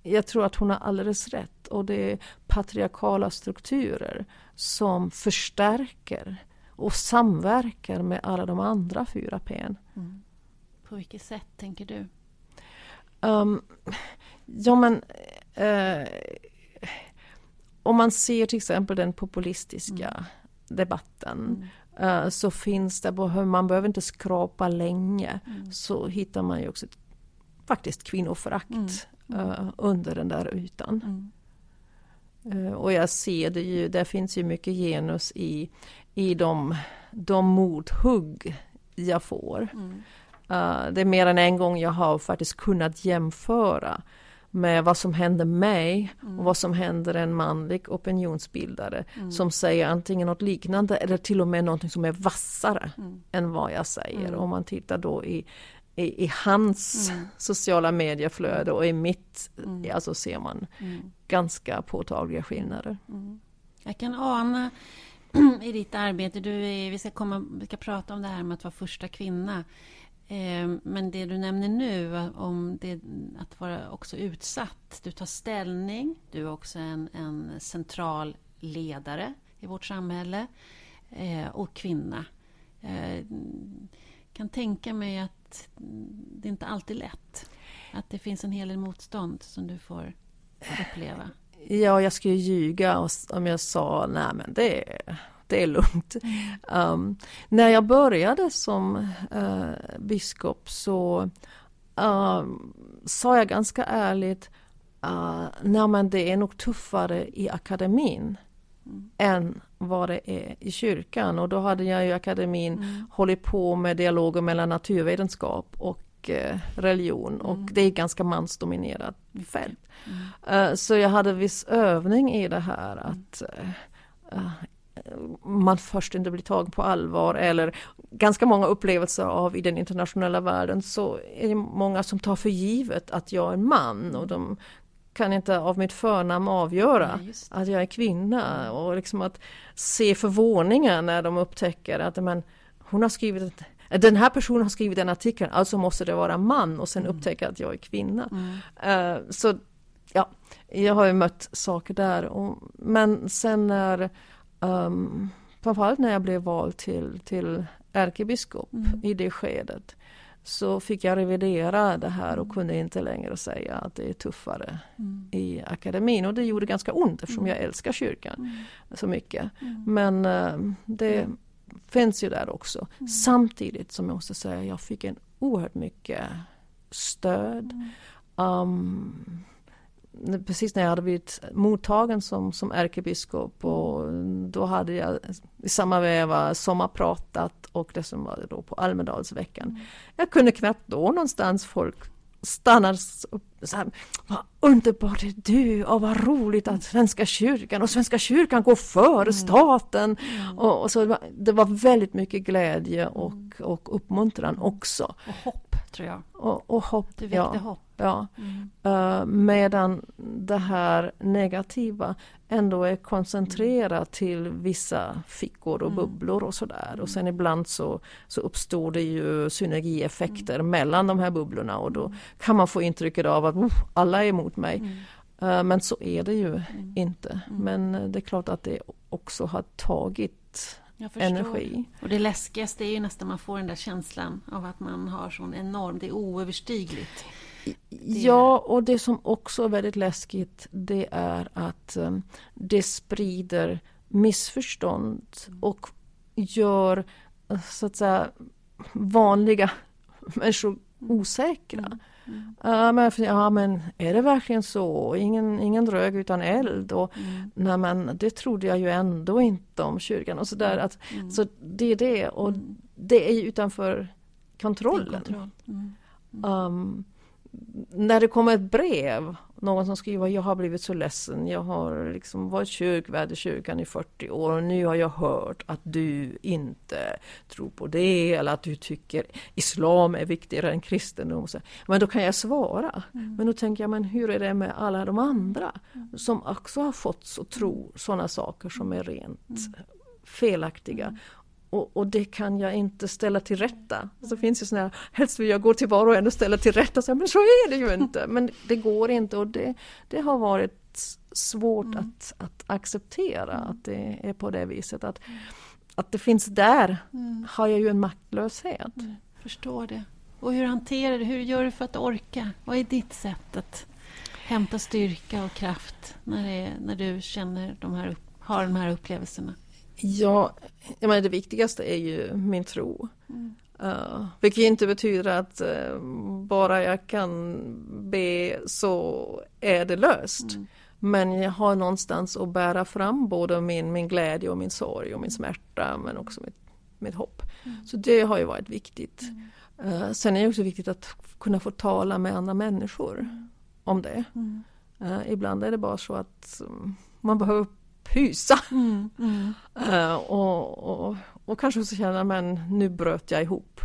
jag tror att hon har alldeles rätt och det är patriarkala strukturer som förstärker och samverkar med alla de andra fyra P. Mm. På vilket sätt tänker du? Um, ja men uh, om man ser till exempel den populistiska mm. debatten mm. Uh, så finns det, man behöver inte skrapa länge, mm. så hittar man ju också ett, faktiskt kvinnoförakt uh, under den där ytan. Uh, och jag ser det ju, det finns ju mycket genus i, i de, de mothugg jag får. Mm. Uh, det är mer än en gång jag har faktiskt kunnat jämföra med vad som händer mig mm. och vad som händer en manlig opinionsbildare mm. som säger antingen något liknande eller till och med någonting som är vassare mm. än vad jag säger. Mm. Om man tittar då i, i, i hans mm. sociala medieflöde och i mitt, mm. ja, så ser man ganska påtagliga skillnader. Jag kan ana i ditt arbete, du är, vi, ska komma, vi ska prata om det här med att vara första kvinna. Eh, men det du nämner nu om det, att vara också utsatt. Du tar ställning, du är också en, en central ledare i vårt samhälle eh, och kvinna. Eh, kan tänka mig att det inte alltid är lätt. Att det finns en hel del motstånd som du får uppleva. Ja, jag skulle ljuga om jag sa nej men det är det är lugnt. Um, när jag började som uh, biskop så uh, sa jag ganska ärligt uh, nej men det är nog tuffare i akademin mm. än vad det är i kyrkan. Och då hade jag i akademin mm. hållit på med dialoger mellan naturvetenskap och uh, religion mm. och det är ganska mansdominerat fält. Mm. Uh, så jag hade viss övning i det här att uh, man först inte blir tagen på allvar eller ganska många upplevelser av i den internationella världen så är det många som tar för givet att jag är man och de kan inte av mitt förnamn avgöra ja, att jag är kvinna och liksom att se förvåningen när de upptäcker att men, hon har skrivit den här personen har skrivit den artikeln, alltså måste det vara man och sen mm. upptäcka att jag är kvinna. Mm. Uh, så ja, jag har ju mött saker där. Och, men sen när Um, framförallt när jag blev vald till, till ärkebiskop mm. i det skedet så fick jag revidera det här och kunde inte längre säga att det är tuffare mm. i akademin. Och det gjorde ganska ont eftersom jag mm. älskar kyrkan mm. så mycket. Mm. Men uh, det finns ju där också. Mm. Samtidigt som jag måste säga jag fick en oerhört mycket stöd. Um, precis när jag hade blivit mottagen som, som ärkebiskop och då hade jag i samma veva sommarpratat och det som var det då på Almedalsveckan. Mm. Jag kunde knappt då någonstans folk stannar upp så här, vad underbart är du och vad roligt att Svenska kyrkan och Svenska kyrkan går före mm. staten. Mm. Och, och, så det var, det var, väldigt mycket glädje och, och uppmuntran också. Och hopp tror jag. Och, och hopp. Du väckte ja. hopp. Ja. Mm. Uh, medan det här negativa ändå är koncentrerat mm. till vissa fickor och mm. bubblor och sådär. Och sen ibland så, så uppstår det ju synergieffekter mm. mellan de här bubblorna och då mm. kan man få intrycket av att alla är emot mig. Uh, men så är det ju inte. Men det är klart att det också har tagit. Energi. Och det läskigaste är ju nästan man får den där känslan av att man har sån enorm, det är oöverstigligt. Ja, och det som också är väldigt läskigt det är att um, det sprider missförstånd och gör så att säga vanliga människor osäkra. Ja, men, ja, men är det verkligen så? Ingen, ingen rök utan eld. Och, nej, men det trodde jag ju ändå inte om kyrkan. Och så där, att, Så det är det. Och det är ju utanför kontrollen. Kontroll. Mm. Um, när det kommer ett brev, någon som skriver jag har blivit så ledsen, jag har liksom varit kyrkvärd i kyrkan i 40 år och nu har jag hört att du inte tror på det eller att du tycker islam är viktigare än kristendom. Så, Men då kan jag svara. Men då tänker jag, men hur är det med alla de andra som också har fått att tro sådana saker som är rent felaktiga. Och, och, det kan jag inte ställa till rätta. Så finns ju sådana här, helst vill jag gå till var och en och ställa till rätta, säga, men så är det ju inte. Men det går inte och det, det har varit svårt att, att acceptera att det är på det viset. Att, att det finns där har jag ju en maktlöshet. Förstår det. Och hur hanterar du, hur gör du för att orka? Vad är ditt sätt att hämta styrka och kraft när, det är, när du känner de här, har de här upplevelserna? Ja, jag menar det viktigaste är ju min tro. Uh, vilket inte betyder att uh, bara jag kan be så är det löst. Men jag har någonstans att bära fram både min, min glädje och min sorg och min smärta men också mitt, mitt hopp. Så det har ju varit viktigt. Uh, sen är det också viktigt att kunna få tala med andra människor om det. Uh, ibland är det bara så att um, man behöver pysa. Uh, och, och, och kanske så känner man nu bröt jag ihop.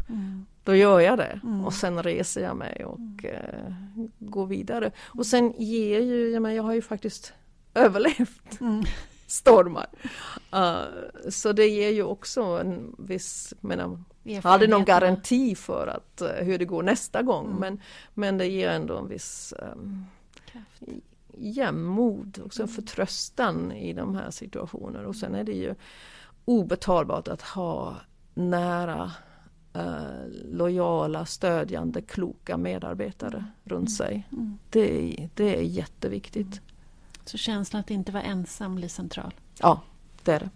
Då gör jag det. Och sen reser jag mig och uh, går vidare. Och sen ger ju, jag, menar, jag har ju faktiskt överlevt stormar. Uh, så det ger ju också en viss, menar, jag aldrig någon garanti för att, hur det går nästa gång. Men, men det ger ändå en viss um, jämnmod, också en förtröstan i de här situationerna. Och sen är det ju obetalbart att ha nära, eh, lojala, stödjande, kloka medarbetare runt sig. Det, är- det är jätteviktigt. Så känslan att inte vara ensam blir central. Ja, det är det.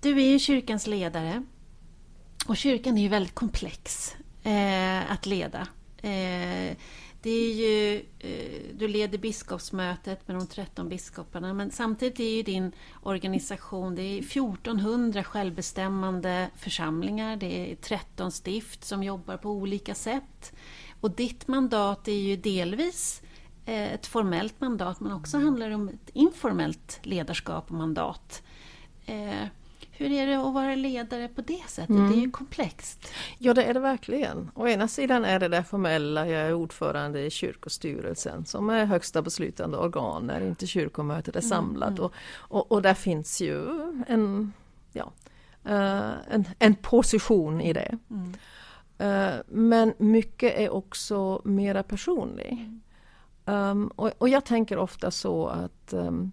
Du är ju kyrkans ledare. Och kyrkan är ju väldigt komplex eh, att leda. Eh, det är ju, eh, du leder biskopsmötet med de 13 biskoparna men samtidigt är ju din organisation, det är 1400 självbestämmande församlingar, det är 13 stift som jobbar på olika sätt. Och ditt mandat är ju delvis eh, ett formellt mandat men också handlar det om ett informellt ledarskap och mandat. Eh, hur är det att vara ledare på det sättet? Det är ju komplext. Ja, det är det verkligen. Å ena sidan är det det formella, jag är ordförande i kyrkostyrelsen som är högsta beslutande organ när inte kyrkomötet är samlat. Och, och, och där finns ju en, ja, eh, en, en position i det. Eh, men mycket är också mera personlig. Um, och, och jag tänker ofta så att um,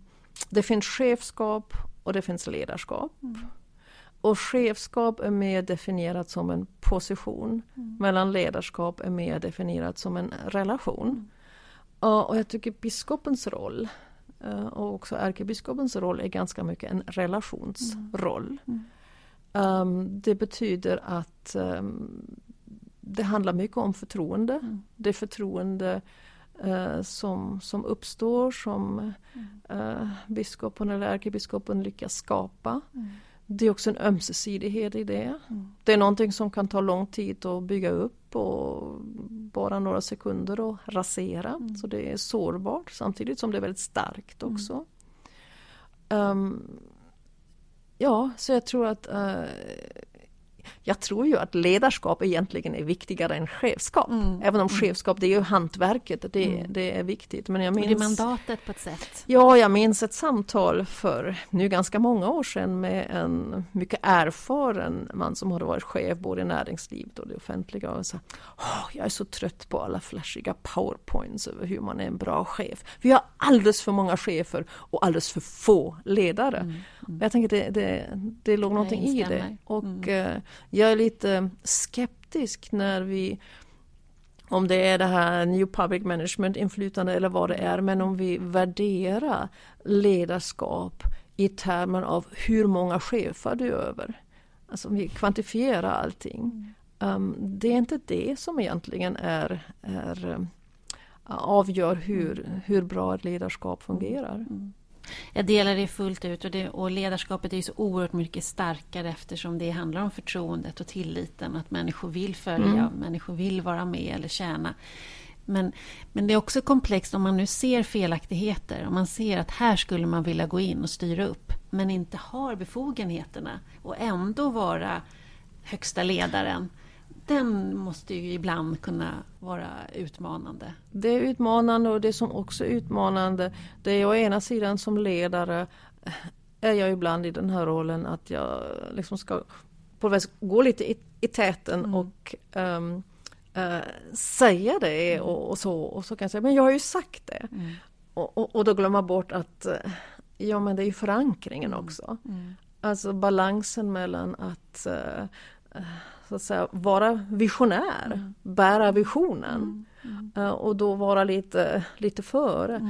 det finns chefskap och det finns ledarskap. Och chefskap är mer definierat som en position medan ledarskap är mer definierat som en relation. Ja, och jag tycker biskopens roll eh, och också ärkebiskopens roll är ganska mycket en relationsroll. Um, det betyder att um, det handlar mycket om förtroende. Det förtroende eh, som, som uppstår som eh, biskopen eller ärkebiskopen lyckas skapa. Det är också en ömsesidighet i det. Det är någonting som kan ta lång tid att bygga upp och bara några sekunder att rasera. Så det är sårbart samtidigt som det är väldigt starkt också. Ehm, ja, så jag tror att eh, jag tror ju att ledarskap egentligen är viktigare än chefskap. Mm. Även om chefskap, det är ju hantverket, det, det är viktigt. Men jag Det är minns, mandatet på ett sätt. ja, jag minns ett samtal för nu ganska många år sedan med en mycket erfaren man som hade varit chef både i näringslivet och det offentliga. Och sa, "Åh, jag är så trött på alla flashiga powerpoints över hur man är en bra chef. Vi har alldeles för många chefer och alldeles för få ledare. Jag tänker det, det, det låg någonting i det. Och eh, jag är lite skeptisk när vi om det är det här New Public Management inflytande eller vad det är, men om vi värderar ledarskap i termer av hur många chefer du är över. Alltså om vi kvantifierar allting. Um, det är inte det som egentligen är, är um, avgör hur, hur bra ett ledarskap fungerar. Jag delar det fullt ut och, det, och ledarskapet är ju så oerhört mycket starkare eftersom det handlar om förtroendet och tilliten. Att människor vill följa, människor vill vara med eller tjäna. Men, men det är också komplext om man nu ser felaktigheter. Om man ser att här skulle man vilja gå in och styra upp men inte har befogenheterna och ändå vara högsta ledaren. Den måste ju ibland kunna vara utmanande. Det är utmanande och det som också är utmanande det är å ena sidan som ledare är jag ibland i den här rollen att jag liksom ska på vis gå lite i, i täten och um, uh, säga det och, och, så och så kan jag säga men jag har ju sagt det. Och, och, och då glömma bort att uh, ja men det är ju förankringen också. Alltså balansen mellan att uh, så att säga, vara visionär, bära visionen eh, och då vara lite, lite före.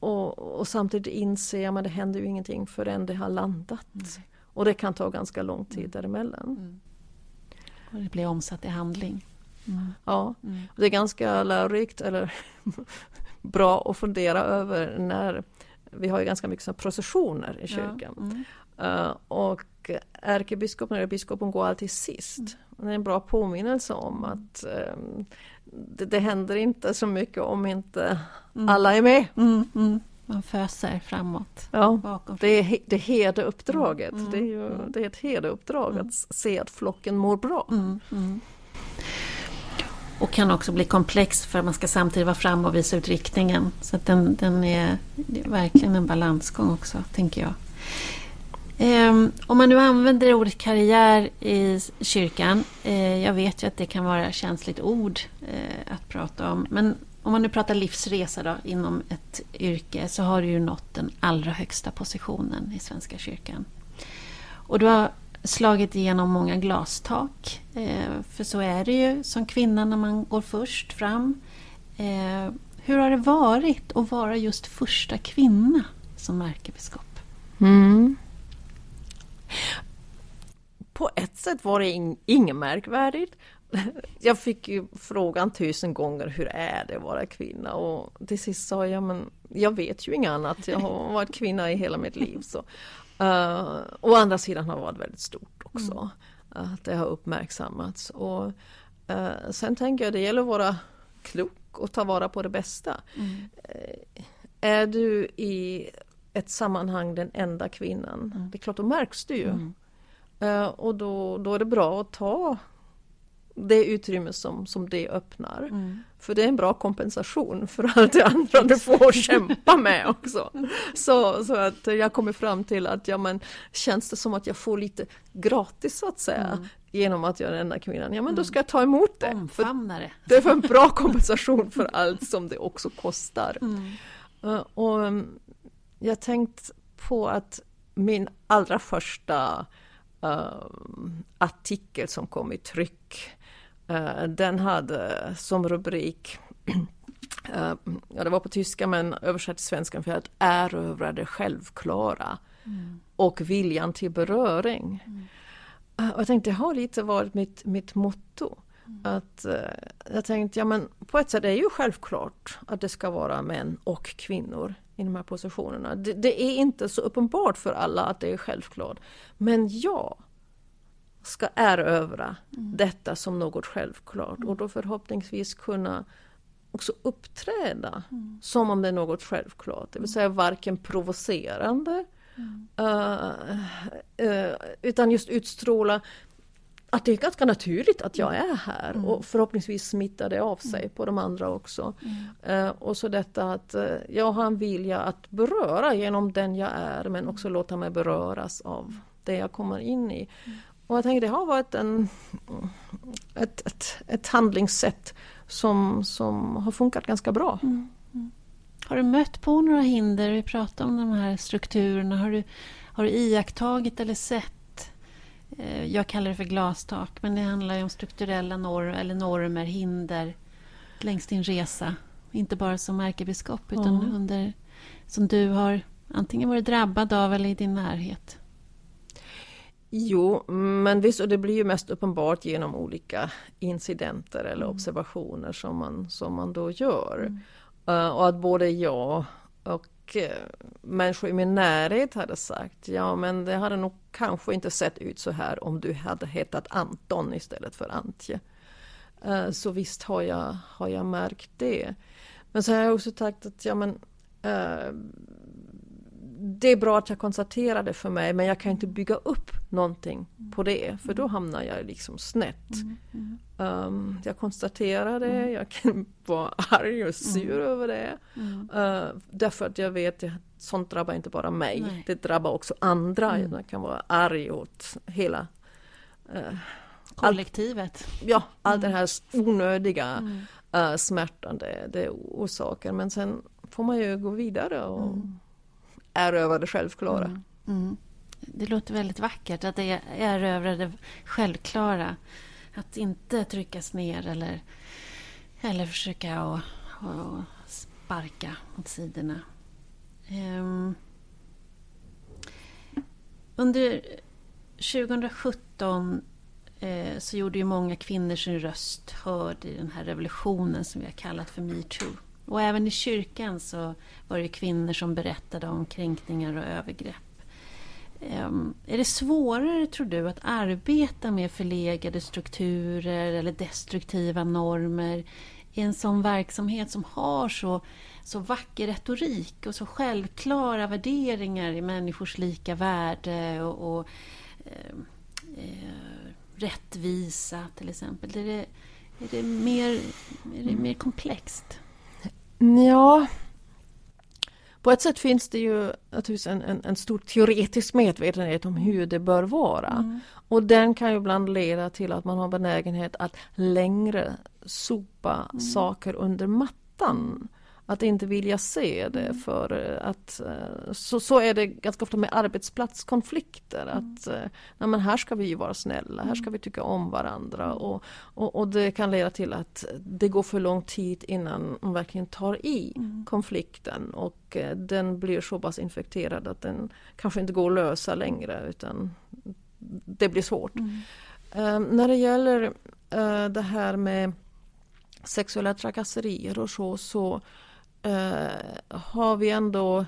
Och, och samtidigt inse att det händer ju ingenting förrän det har landat. Och det kan ta ganska lång tid däremellan. Och det blir omsatt i handling. Ja, det är ganska lärorikt eller bra att fundera över när vi har ju ganska mycket processioner i kyrkan. Eh, och ärkebiskopen eller biskopen går alltid sist. Det är en bra påminnelse om att ehm, det, det händer inte så mycket om inte alla är med. Mm, mm. Man föser framåt. Ja, Bakom. det är det herdeuppdraget. Det är ju det är ett herdeuppdrag att se att flocken mår bra. Och kan också bli komplex för man ska samtidigt vara fram och visa ut riktningen. Så den, den är, är verkligen en balansgång också, tänker jag. Ehm, om man nu använder ordet karriär i kyrkan. Eh, jag vet ju att det kan vara känsligt ord eh, att prata om. Men om man nu pratar livsresa då, inom ett yrke så har du ju nått den allra högsta positionen i Svenska kyrkan. Och du har slagit igenom många glastak. Eh, för så är det ju som kvinna när man går först fram. Eh, hur har det varit att vara just första kvinna som ärkebiskop? Mm. På ett sätt var det in, inget märkvärdigt. Jag fick ju frågan tusen gånger hur är det att vara kvinna och till sist sa jag men jag vet ju inget annat. Jag har varit kvinna i hela mitt liv. Så. Uh, å andra sidan har det varit väldigt stort också. Att det har uppmärksammats. Och, uh, sen tänker jag det gäller att vara klok och ta vara på det bästa. Eh, är du i ett sammanhang den enda kvinnan, det är klart då märks du ju. Eh, och då, då är det bra att ta det utrymme som, som det öppnar. För det är en bra kompensation för allt det andra du får kämpa med också. Så, så att jag kommer fram till att ja men känns det som att jag får lite gratis så att säga genom att jag är den enda kvinnan, ja men då ska jag ta emot det. Omfamna det. det är för en bra kompensation för allt som det också kostar. Eh, och um, jag tänkt på att min allra första eh, artikel som kom i tryck, eh, den hade som rubrik eh, ja, det var på tyska men översatt till svenska för att erövra det självklara och viljan till beröring. Eh, Och jag tänkte, det har lite varit mitt, mitt motto. Att, eh, jag tänkte, ja men på ett sätt är det ju självklart att det ska vara män och kvinnor i de här positionerna. Det, det är inte så uppenbart för alla att det är självklart. Men jag ska erövra detta som något självklart och då förhoppningsvis kunna också uppträda som om det är något självklart. Det vill säga varken provocerande eh, eh, utan just utstråla att det är ganska naturligt att jag är här och förhoppningsvis smittar det av sig på de andra också. Eh, och så detta att eh, jag har en vilja att beröra genom den jag är men också låta mig beröras av det jag kommer in i. Och jag tänker det har varit en, ett, ett, ett handlingssätt som, som har funkat ganska bra. Har du mött på några hinder? Vi pratar om de här strukturerna. Har du, har du iakttagit eller sett? Eh, Jag kallar det för glastak, men det handlar ju om strukturella norm, eller normer, hinder längs din resa. Inte bara som ärkebiskop, utan Ja. under, som du har antingen varit drabbad av eller i din närhet. Jo, men visst, och det blir ju mest uppenbart genom olika incidenter eller observationer som man, som man då gör. Eh, och att både jag och och eh, människor i min närhet hade sagt, ja men det hade nog kanske inte sett ut så här om du hade hetat Anton istället för Antje. Eh, så visst har jag, har jag märkt det. Men så har jag också sagt att ja men eh, det är bra att jag konstaterar det för mig men jag kan inte bygga upp någonting på det för då hamnar jag liksom snett. Um, jag konstaterar det, jag kan vara arg och sur över det. Uh, därför att jag vet att sånt drabbar inte bara mig, Nej. det drabbar också andra. Jag kan vara arg åt hela uh, Kollektivet. ja, all den här onödiga uh, smärtan det, det orsakar. Men sen får man ju gå vidare och erövra det självklara. Mm. mm. Det låter väldigt vackert att det är erövra det självklara. Att inte tryckas ner eller, eller försöka och, och sparka åt sidorna. Um, Under 2017 eh, så gjorde ju många kvinnor sin röst hörd i den här revolutionen som vi har kallat för metoo. Och även i kyrkan så var det kvinnor som berättade om kränkningar och övergrepp. Ehm, är det svårare, tror du, att arbeta med förlegade strukturer eller destruktiva normer i en sån verksamhet som har så, så vacker retorik och så självklara värderingar i människors lika värde och, och eh, eh, rättvisa till exempel? Är det, är det, mer, är det mer komplext? Ja, på ett sätt finns det ju naturligtvis en, en, en stor teoretisk medvetenhet om hur det bör vara. Och den kan ju ibland leda till att man har benägenhet att längre sopa saker under mattan. Att inte vilja se det för eh, att eh, så, så är det ganska ofta med arbetsplatskonflikter. Att eh, nej, men här ska vi ju vara snälla, här ska vi tycka om varandra. Och, och, och det kan leda till att det går för lång tid innan man verkligen tar i konflikten. Och den blir så pass infekterad att den kanske inte går att lösa längre utan det blir svårt. Eh, när det gäller det här med sexuella trakasserier och så, så eh, har vi ändå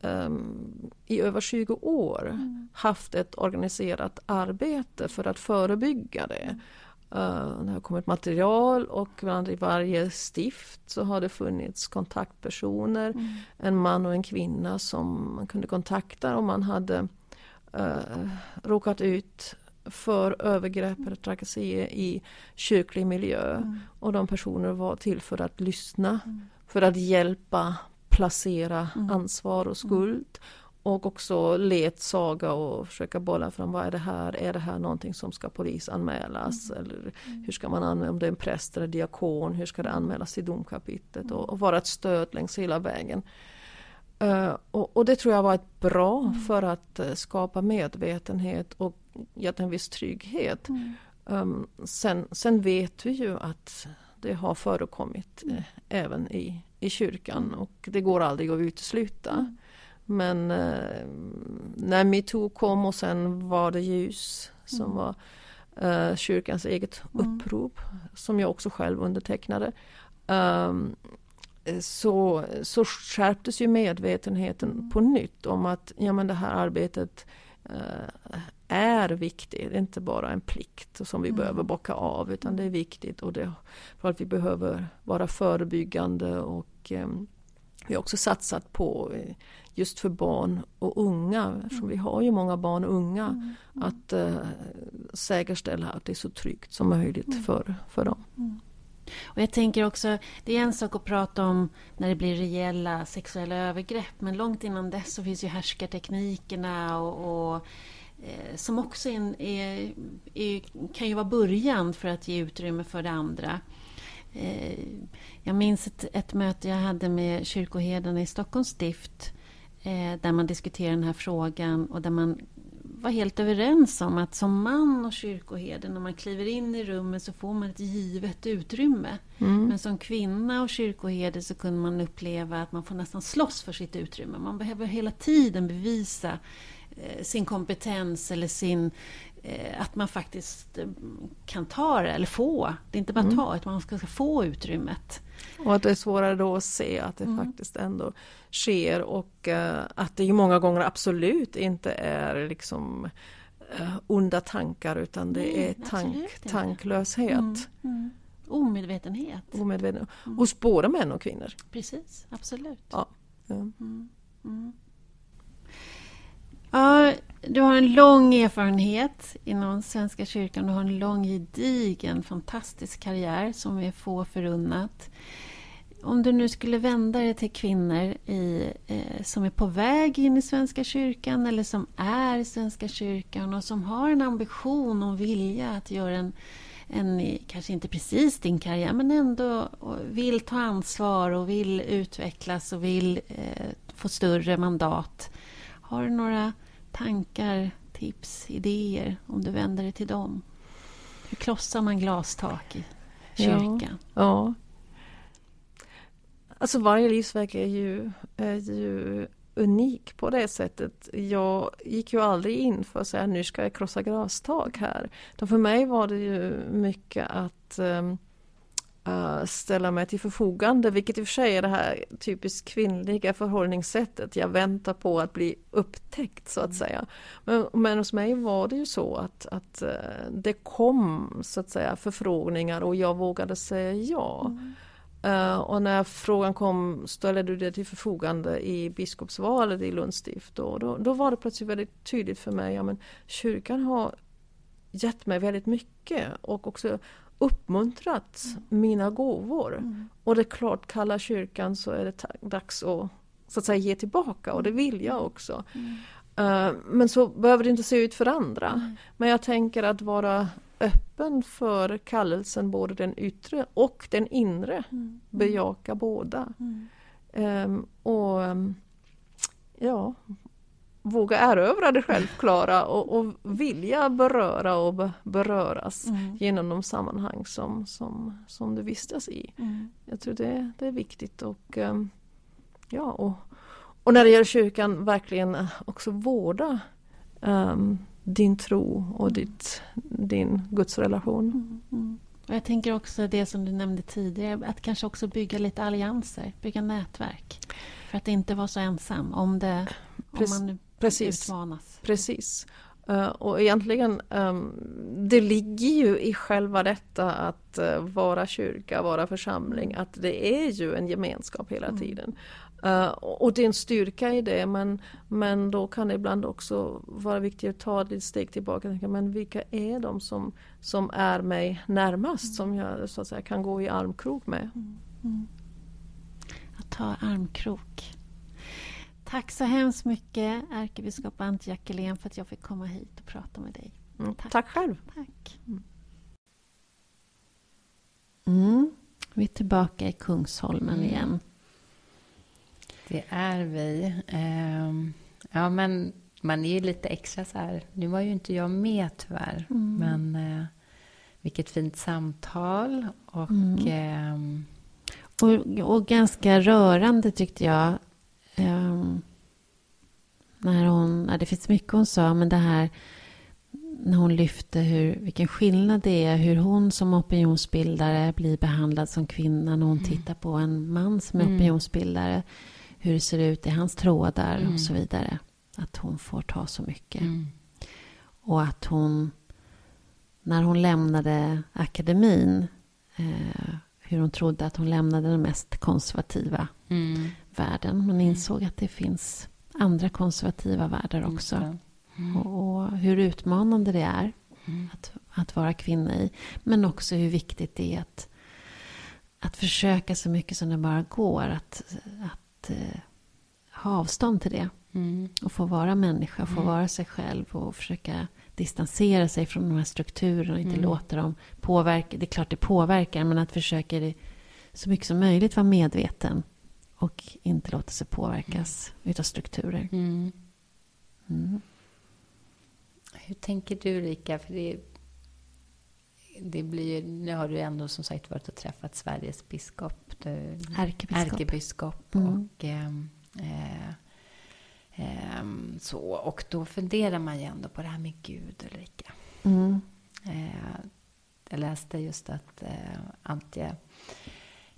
ehm, i över 20 år haft ett organiserat arbete för att förebygga det. Eh, det har kommit material och i varje stift så har det funnits kontaktpersoner, en man och en kvinna som man kunde kontakta om man hade eh, råkat ut för övergrepp eller trakasserier i kyrklig miljö. Och de personer var till för att lyssna, för att hjälpa placera ansvar och skuld. Och också ledsaga och försöka bolla fram vad är det här? Är det här någonting som ska polisanmälas? Eller hur ska man anmäla om det är en präst eller diakon? Hur ska det anmälas till domkapitlet? Och, och vara ett stöd längs hela vägen. Eh, och, och det tror jag var ett bra för att eh, skapa medvetenhet och gett en viss trygghet. Um, sen, sen vet vi ju att det har förekommit eh, även i, i kyrkan. Och det går aldrig att utesluta. Men eh, när metoo kom och sen var det ljus som var eh, kyrkans eget upprop som jag också själv undertecknade. Um, så, så skärptes ju medvetenheten på nytt om att ja, men det här arbetet är viktigt. Det är inte bara en plikt som vi behöver bocka av utan det är viktigt. Och det, för att vi behöver vara förebyggande och eh, vi har också satsat på eh, just för barn och unga, eftersom vi har ju många barn och unga, att uh, säkerställa att det är så tryggt som möjligt för, för dem. Och jag tänker också, det är en sak att prata om när det blir reella sexuella övergrepp, men långt innan dess så finns ju härskarteknikerna och, och eh, som också är, är, är, kan ju vara början för att ge utrymme för det andra. Eh, jag minns ett, ett möte jag hade med kyrkoherdarna i Stockholms stift eh, där man diskuterade den här frågan och där man var helt överens om att som man och kyrkoherde när man kliver in i rummet så får man ett givet utrymme. Mm. Men som kvinna och kyrkoherde så kunde man uppleva att man får nästan slåss för sitt utrymme. Man behöver hela tiden bevisa eh, sin kompetens eller sin att man faktiskt eh, kan ta det eller få. Det är inte bara Mm. ta, utan man ska få utrymmet. Och att det är svårare då att se att det Mm. faktiskt ändå sker och eh, att det många gånger absolut inte är liksom eh, onda tankar utan det Nej, är tank, tanklöshet. Mm, mm. Omedvetenhet. Omedveten. Hos både män och kvinnor. Precis, absolut. Ja. Ja. Mm. Mm. Ja, du har en lång erfarenhet inom Svenska kyrkan. Du har en lång, gedigen, fantastisk karriär som är få förunnat. Om du nu skulle vända dig till kvinnor i, eh, som är på väg in i Svenska kyrkan eller som är i Svenska kyrkan och som har en ambition och vilja att göra en, en kanske inte precis din karriär, men ändå vill ta ansvar och vill utvecklas och vill eh, få större mandat. Har du några tankar, tips, idéer om du vänder dig till dem? Hur klossar man glastak i kyrkan? Ja. Alltså varje livsverk är ju, är ju unik på det sättet. Jag gick ju aldrig in för att säga nu ska jag krossa glastak här. Utan för mig var det ju mycket att um, uh, ställa mig till förfogande, vilket i och för sig är det här typiskt kvinnliga förhållningssättet. Jag väntar på att bli upptäckt så att säga. Men, men hos mig var det ju så att, att uh, det kom så att säga förfrågningar och jag vågade säga ja. Uh, och när frågan kom, ställde du det till förfogande i biskopsvalet i Lunds stift? Då, då, då var det plötsligt väldigt tydligt för mig, ja men kyrkan har gett mig väldigt mycket och också uppmuntrat mina gåvor. Och det är klart, kallar kyrkan så är det dags att så att säga ge tillbaka och det vill jag också. Uh, men så behöver det inte se ut för andra. Men jag tänker att vara öppen för kallelsen, både den yttre och den inre. Bejaka båda. Ehm, och um, ja, våga erövra det självklara och, och vilja beröra och be, beröras genom de sammanhang som, som, som du vistas i. Jag tror det, det är viktigt och um, ja, och, och när det gäller kyrkan verkligen också vårda um, din tro och ditt, din gudsrelation. Mm. Och jag tänker också det som du nämnde tidigare, att kanske också bygga lite allianser, bygga nätverk. För att inte vara så ensam om, det, om man Precis. utmanas. Precis. Uh, och egentligen, um, det ligger ju i själva detta att uh, vara kyrka, vara församling, att det är ju en gemenskap hela tiden. Uh, och det är en styrka i det men, men då kan det ibland också vara viktigt att ta ett steg tillbaka och tänka men vilka är de som, som är mig närmast som jag så att säga kan gå i armkrok med. Att ta armkrok. Tack så hemskt mycket ärkebiskop Ante Jackelén för att jag fick komma hit och prata med dig. Mm. Tack. Tack själv! Tack. Mm. Vi är tillbaka i Kungsholmen igen. Det är vi. Ehm, ja, men man är ju lite extra så här. Nu var ju inte jag med tyvärr, men eh, vilket fint samtal och ehm, Och, och ganska rörande tyckte jag. Ehm, när hon, ja, det finns mycket hon sa, men det här när hon lyfte hur, vilken skillnad det är hur hon som opinionsbildare blir behandlad som kvinna när hon tittar på en man som är opinionsbildare. Hur det ser ut i hans trådar och så vidare. Att hon får ta så mycket. Och att hon, när hon lämnade akademin, eh, hur hon trodde att hon lämnade den mest konservativa Mm. världen. Man insåg att det finns andra konservativa världar också. Det. Och, och hur utmanande det är Mm. att, att vara kvinna i. Men också hur viktigt det är att, att försöka så mycket som det bara går att, att eh, ha avstånd till det. Mm. Och få vara människa, få vara sig själv och försöka distansera sig från de här strukturerna och inte Mm. låta dem påverka. Det är klart det påverkar, men att försöka så mycket som möjligt vara medveten och inte låta sig påverkas utav strukturer. Mm. Mm. Hur tänker du, Rika? För det, det blir nu har du ändå som sagt varit och träffat Sveriges biskop. Du, Ärkebiskop. ärkebiskop Mm. och ehm, eh, ehm, så. Och då funderar man ju ändå på det här med Gud, Ulrika. Mm. Eh, jag läste just att eh, Antje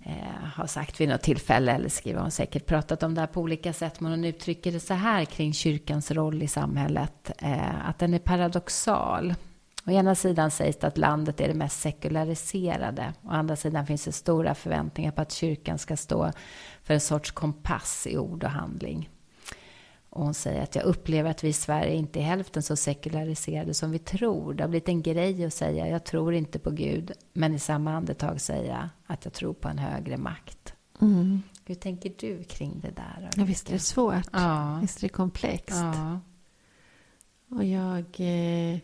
eh, har sagt vid något tillfälle, eller skriver hon säkert pratat om det här på olika sätt, men hon uttrycker det så här kring kyrkans roll i samhället, eh, att den är paradoxal. Å ena sidan sägs det att landet är det mest sekulariserade. Å andra sidan finns det stora förväntningar på att kyrkan ska stå för en sorts kompass i ord och handling. Och hon säger att jag upplever att vi i Sverige inte är hälften så sekulariserade som vi tror. Det har blivit en grej att säga jag tror inte på Gud, men i samma andetag säga att jag tror på en högre makt. Mm. Hur tänker du kring det där? Ja, visst är det svårt. Ja. Visst är det komplext. Ja. Och jag, eh,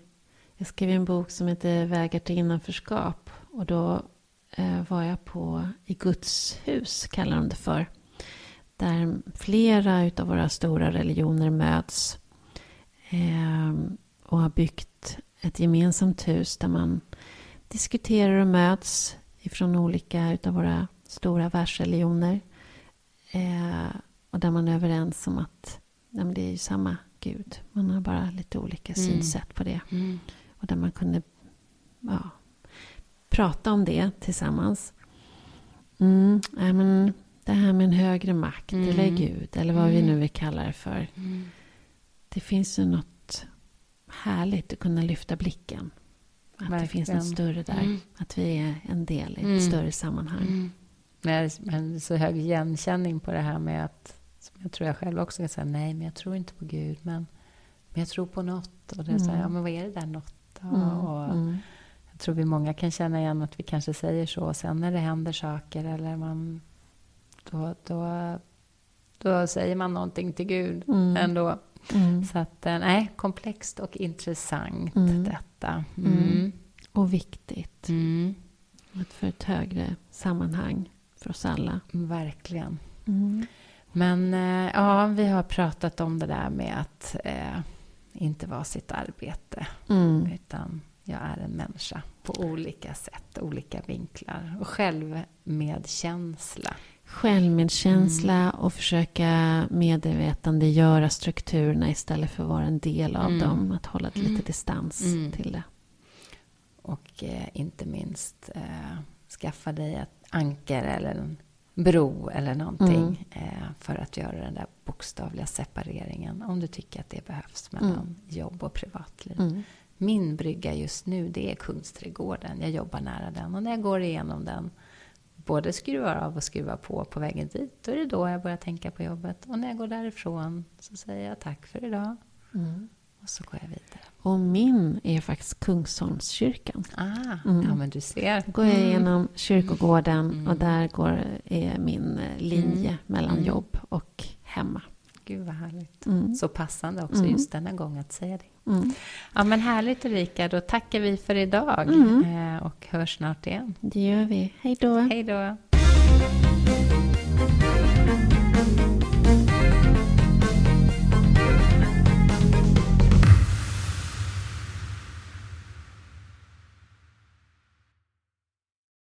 jag skrev en bok som heter Vägar till innanförskap. Och då eh, var jag på i Guds hus, kallar de det för. Där flera utav våra stora religioner möts. Eh, och har byggt ett gemensamt hus där man diskuterar och möts ifrån olika utav våra stora världsreligioner. Eh, och där man är överens om att nej, det är ju samma Gud. Man har bara lite olika Mm. synsätt på det. Mm. Och där man kunde ja, prata om det tillsammans. Mm, nej, men det här med en högre makt Mm. eller Gud eller vad vi Mm. nu vill kalla det för. Mm. Det finns ju något härligt att kunna lyfta blicken. Att det finns något Verkligen. större där. Mm. Att vi är en del i ett större sammanhang. Mm. Men men så hög igenkänning på det här med att, jag tror jag själv också kan säga, nej men jag tror inte på Gud, men, men jag tror på något. Och det är så här, Mm. ja men vad är det där något då? Mm. Och Mm. jag tror vi många kan känna igen att vi kanske säger så, och sen när det händer saker eller man, då, då, då säger man någonting till Gud Mm. ändå. Mm. Så att, eh, nej, komplext och intressant Mm. detta. Mm. Mm. Och viktigt. Mm. För ett högre sammanhang för oss alla. Verkligen. Men eh, ja, vi har pratat om det där med att eh, inte vara sitt arbete. Utan jag är en människa på olika sätt, olika vinklar. Och självmedkänsla. Självmedkänsla Mm. och försöka medvetandegöra strukturerna istället för att vara en del av Mm. dem. Att hålla lite Mm. distans Mm. till det. Och eh, inte minst eh, skaffa dig ett anker eller en bro eller någonting. Eh, för att göra den där bokstavliga separeringen. Om du tycker att det behövs mellan Mm. jobb och privatliv. Mm. Min brygga just nu, det är Kungsträdgården. Jag jobbar nära den. Och när jag går igenom den, både skruvar av och skruvar på på vägen dit, då är det då jag börjar tänka på jobbet. Och när jag går därifrån så säger jag tack för idag. Mm. Och så går jag vidare. Och min är faktiskt Kungsholmskyrkan. Ah, Mm. ja men du ser. Då går jag Mm. igenom kyrkogården Mm. och där går, är min eh, linje Mm. mellan Mm. jobb och hemma. Gud vad härligt. Mm. Så passande också Mm. just denna gång att säga det. Mm. Ja men härligt Ulrika, då tackar vi för idag. Mm. Eh, och hörs snart igen. Det gör vi. Hej då. Hej då.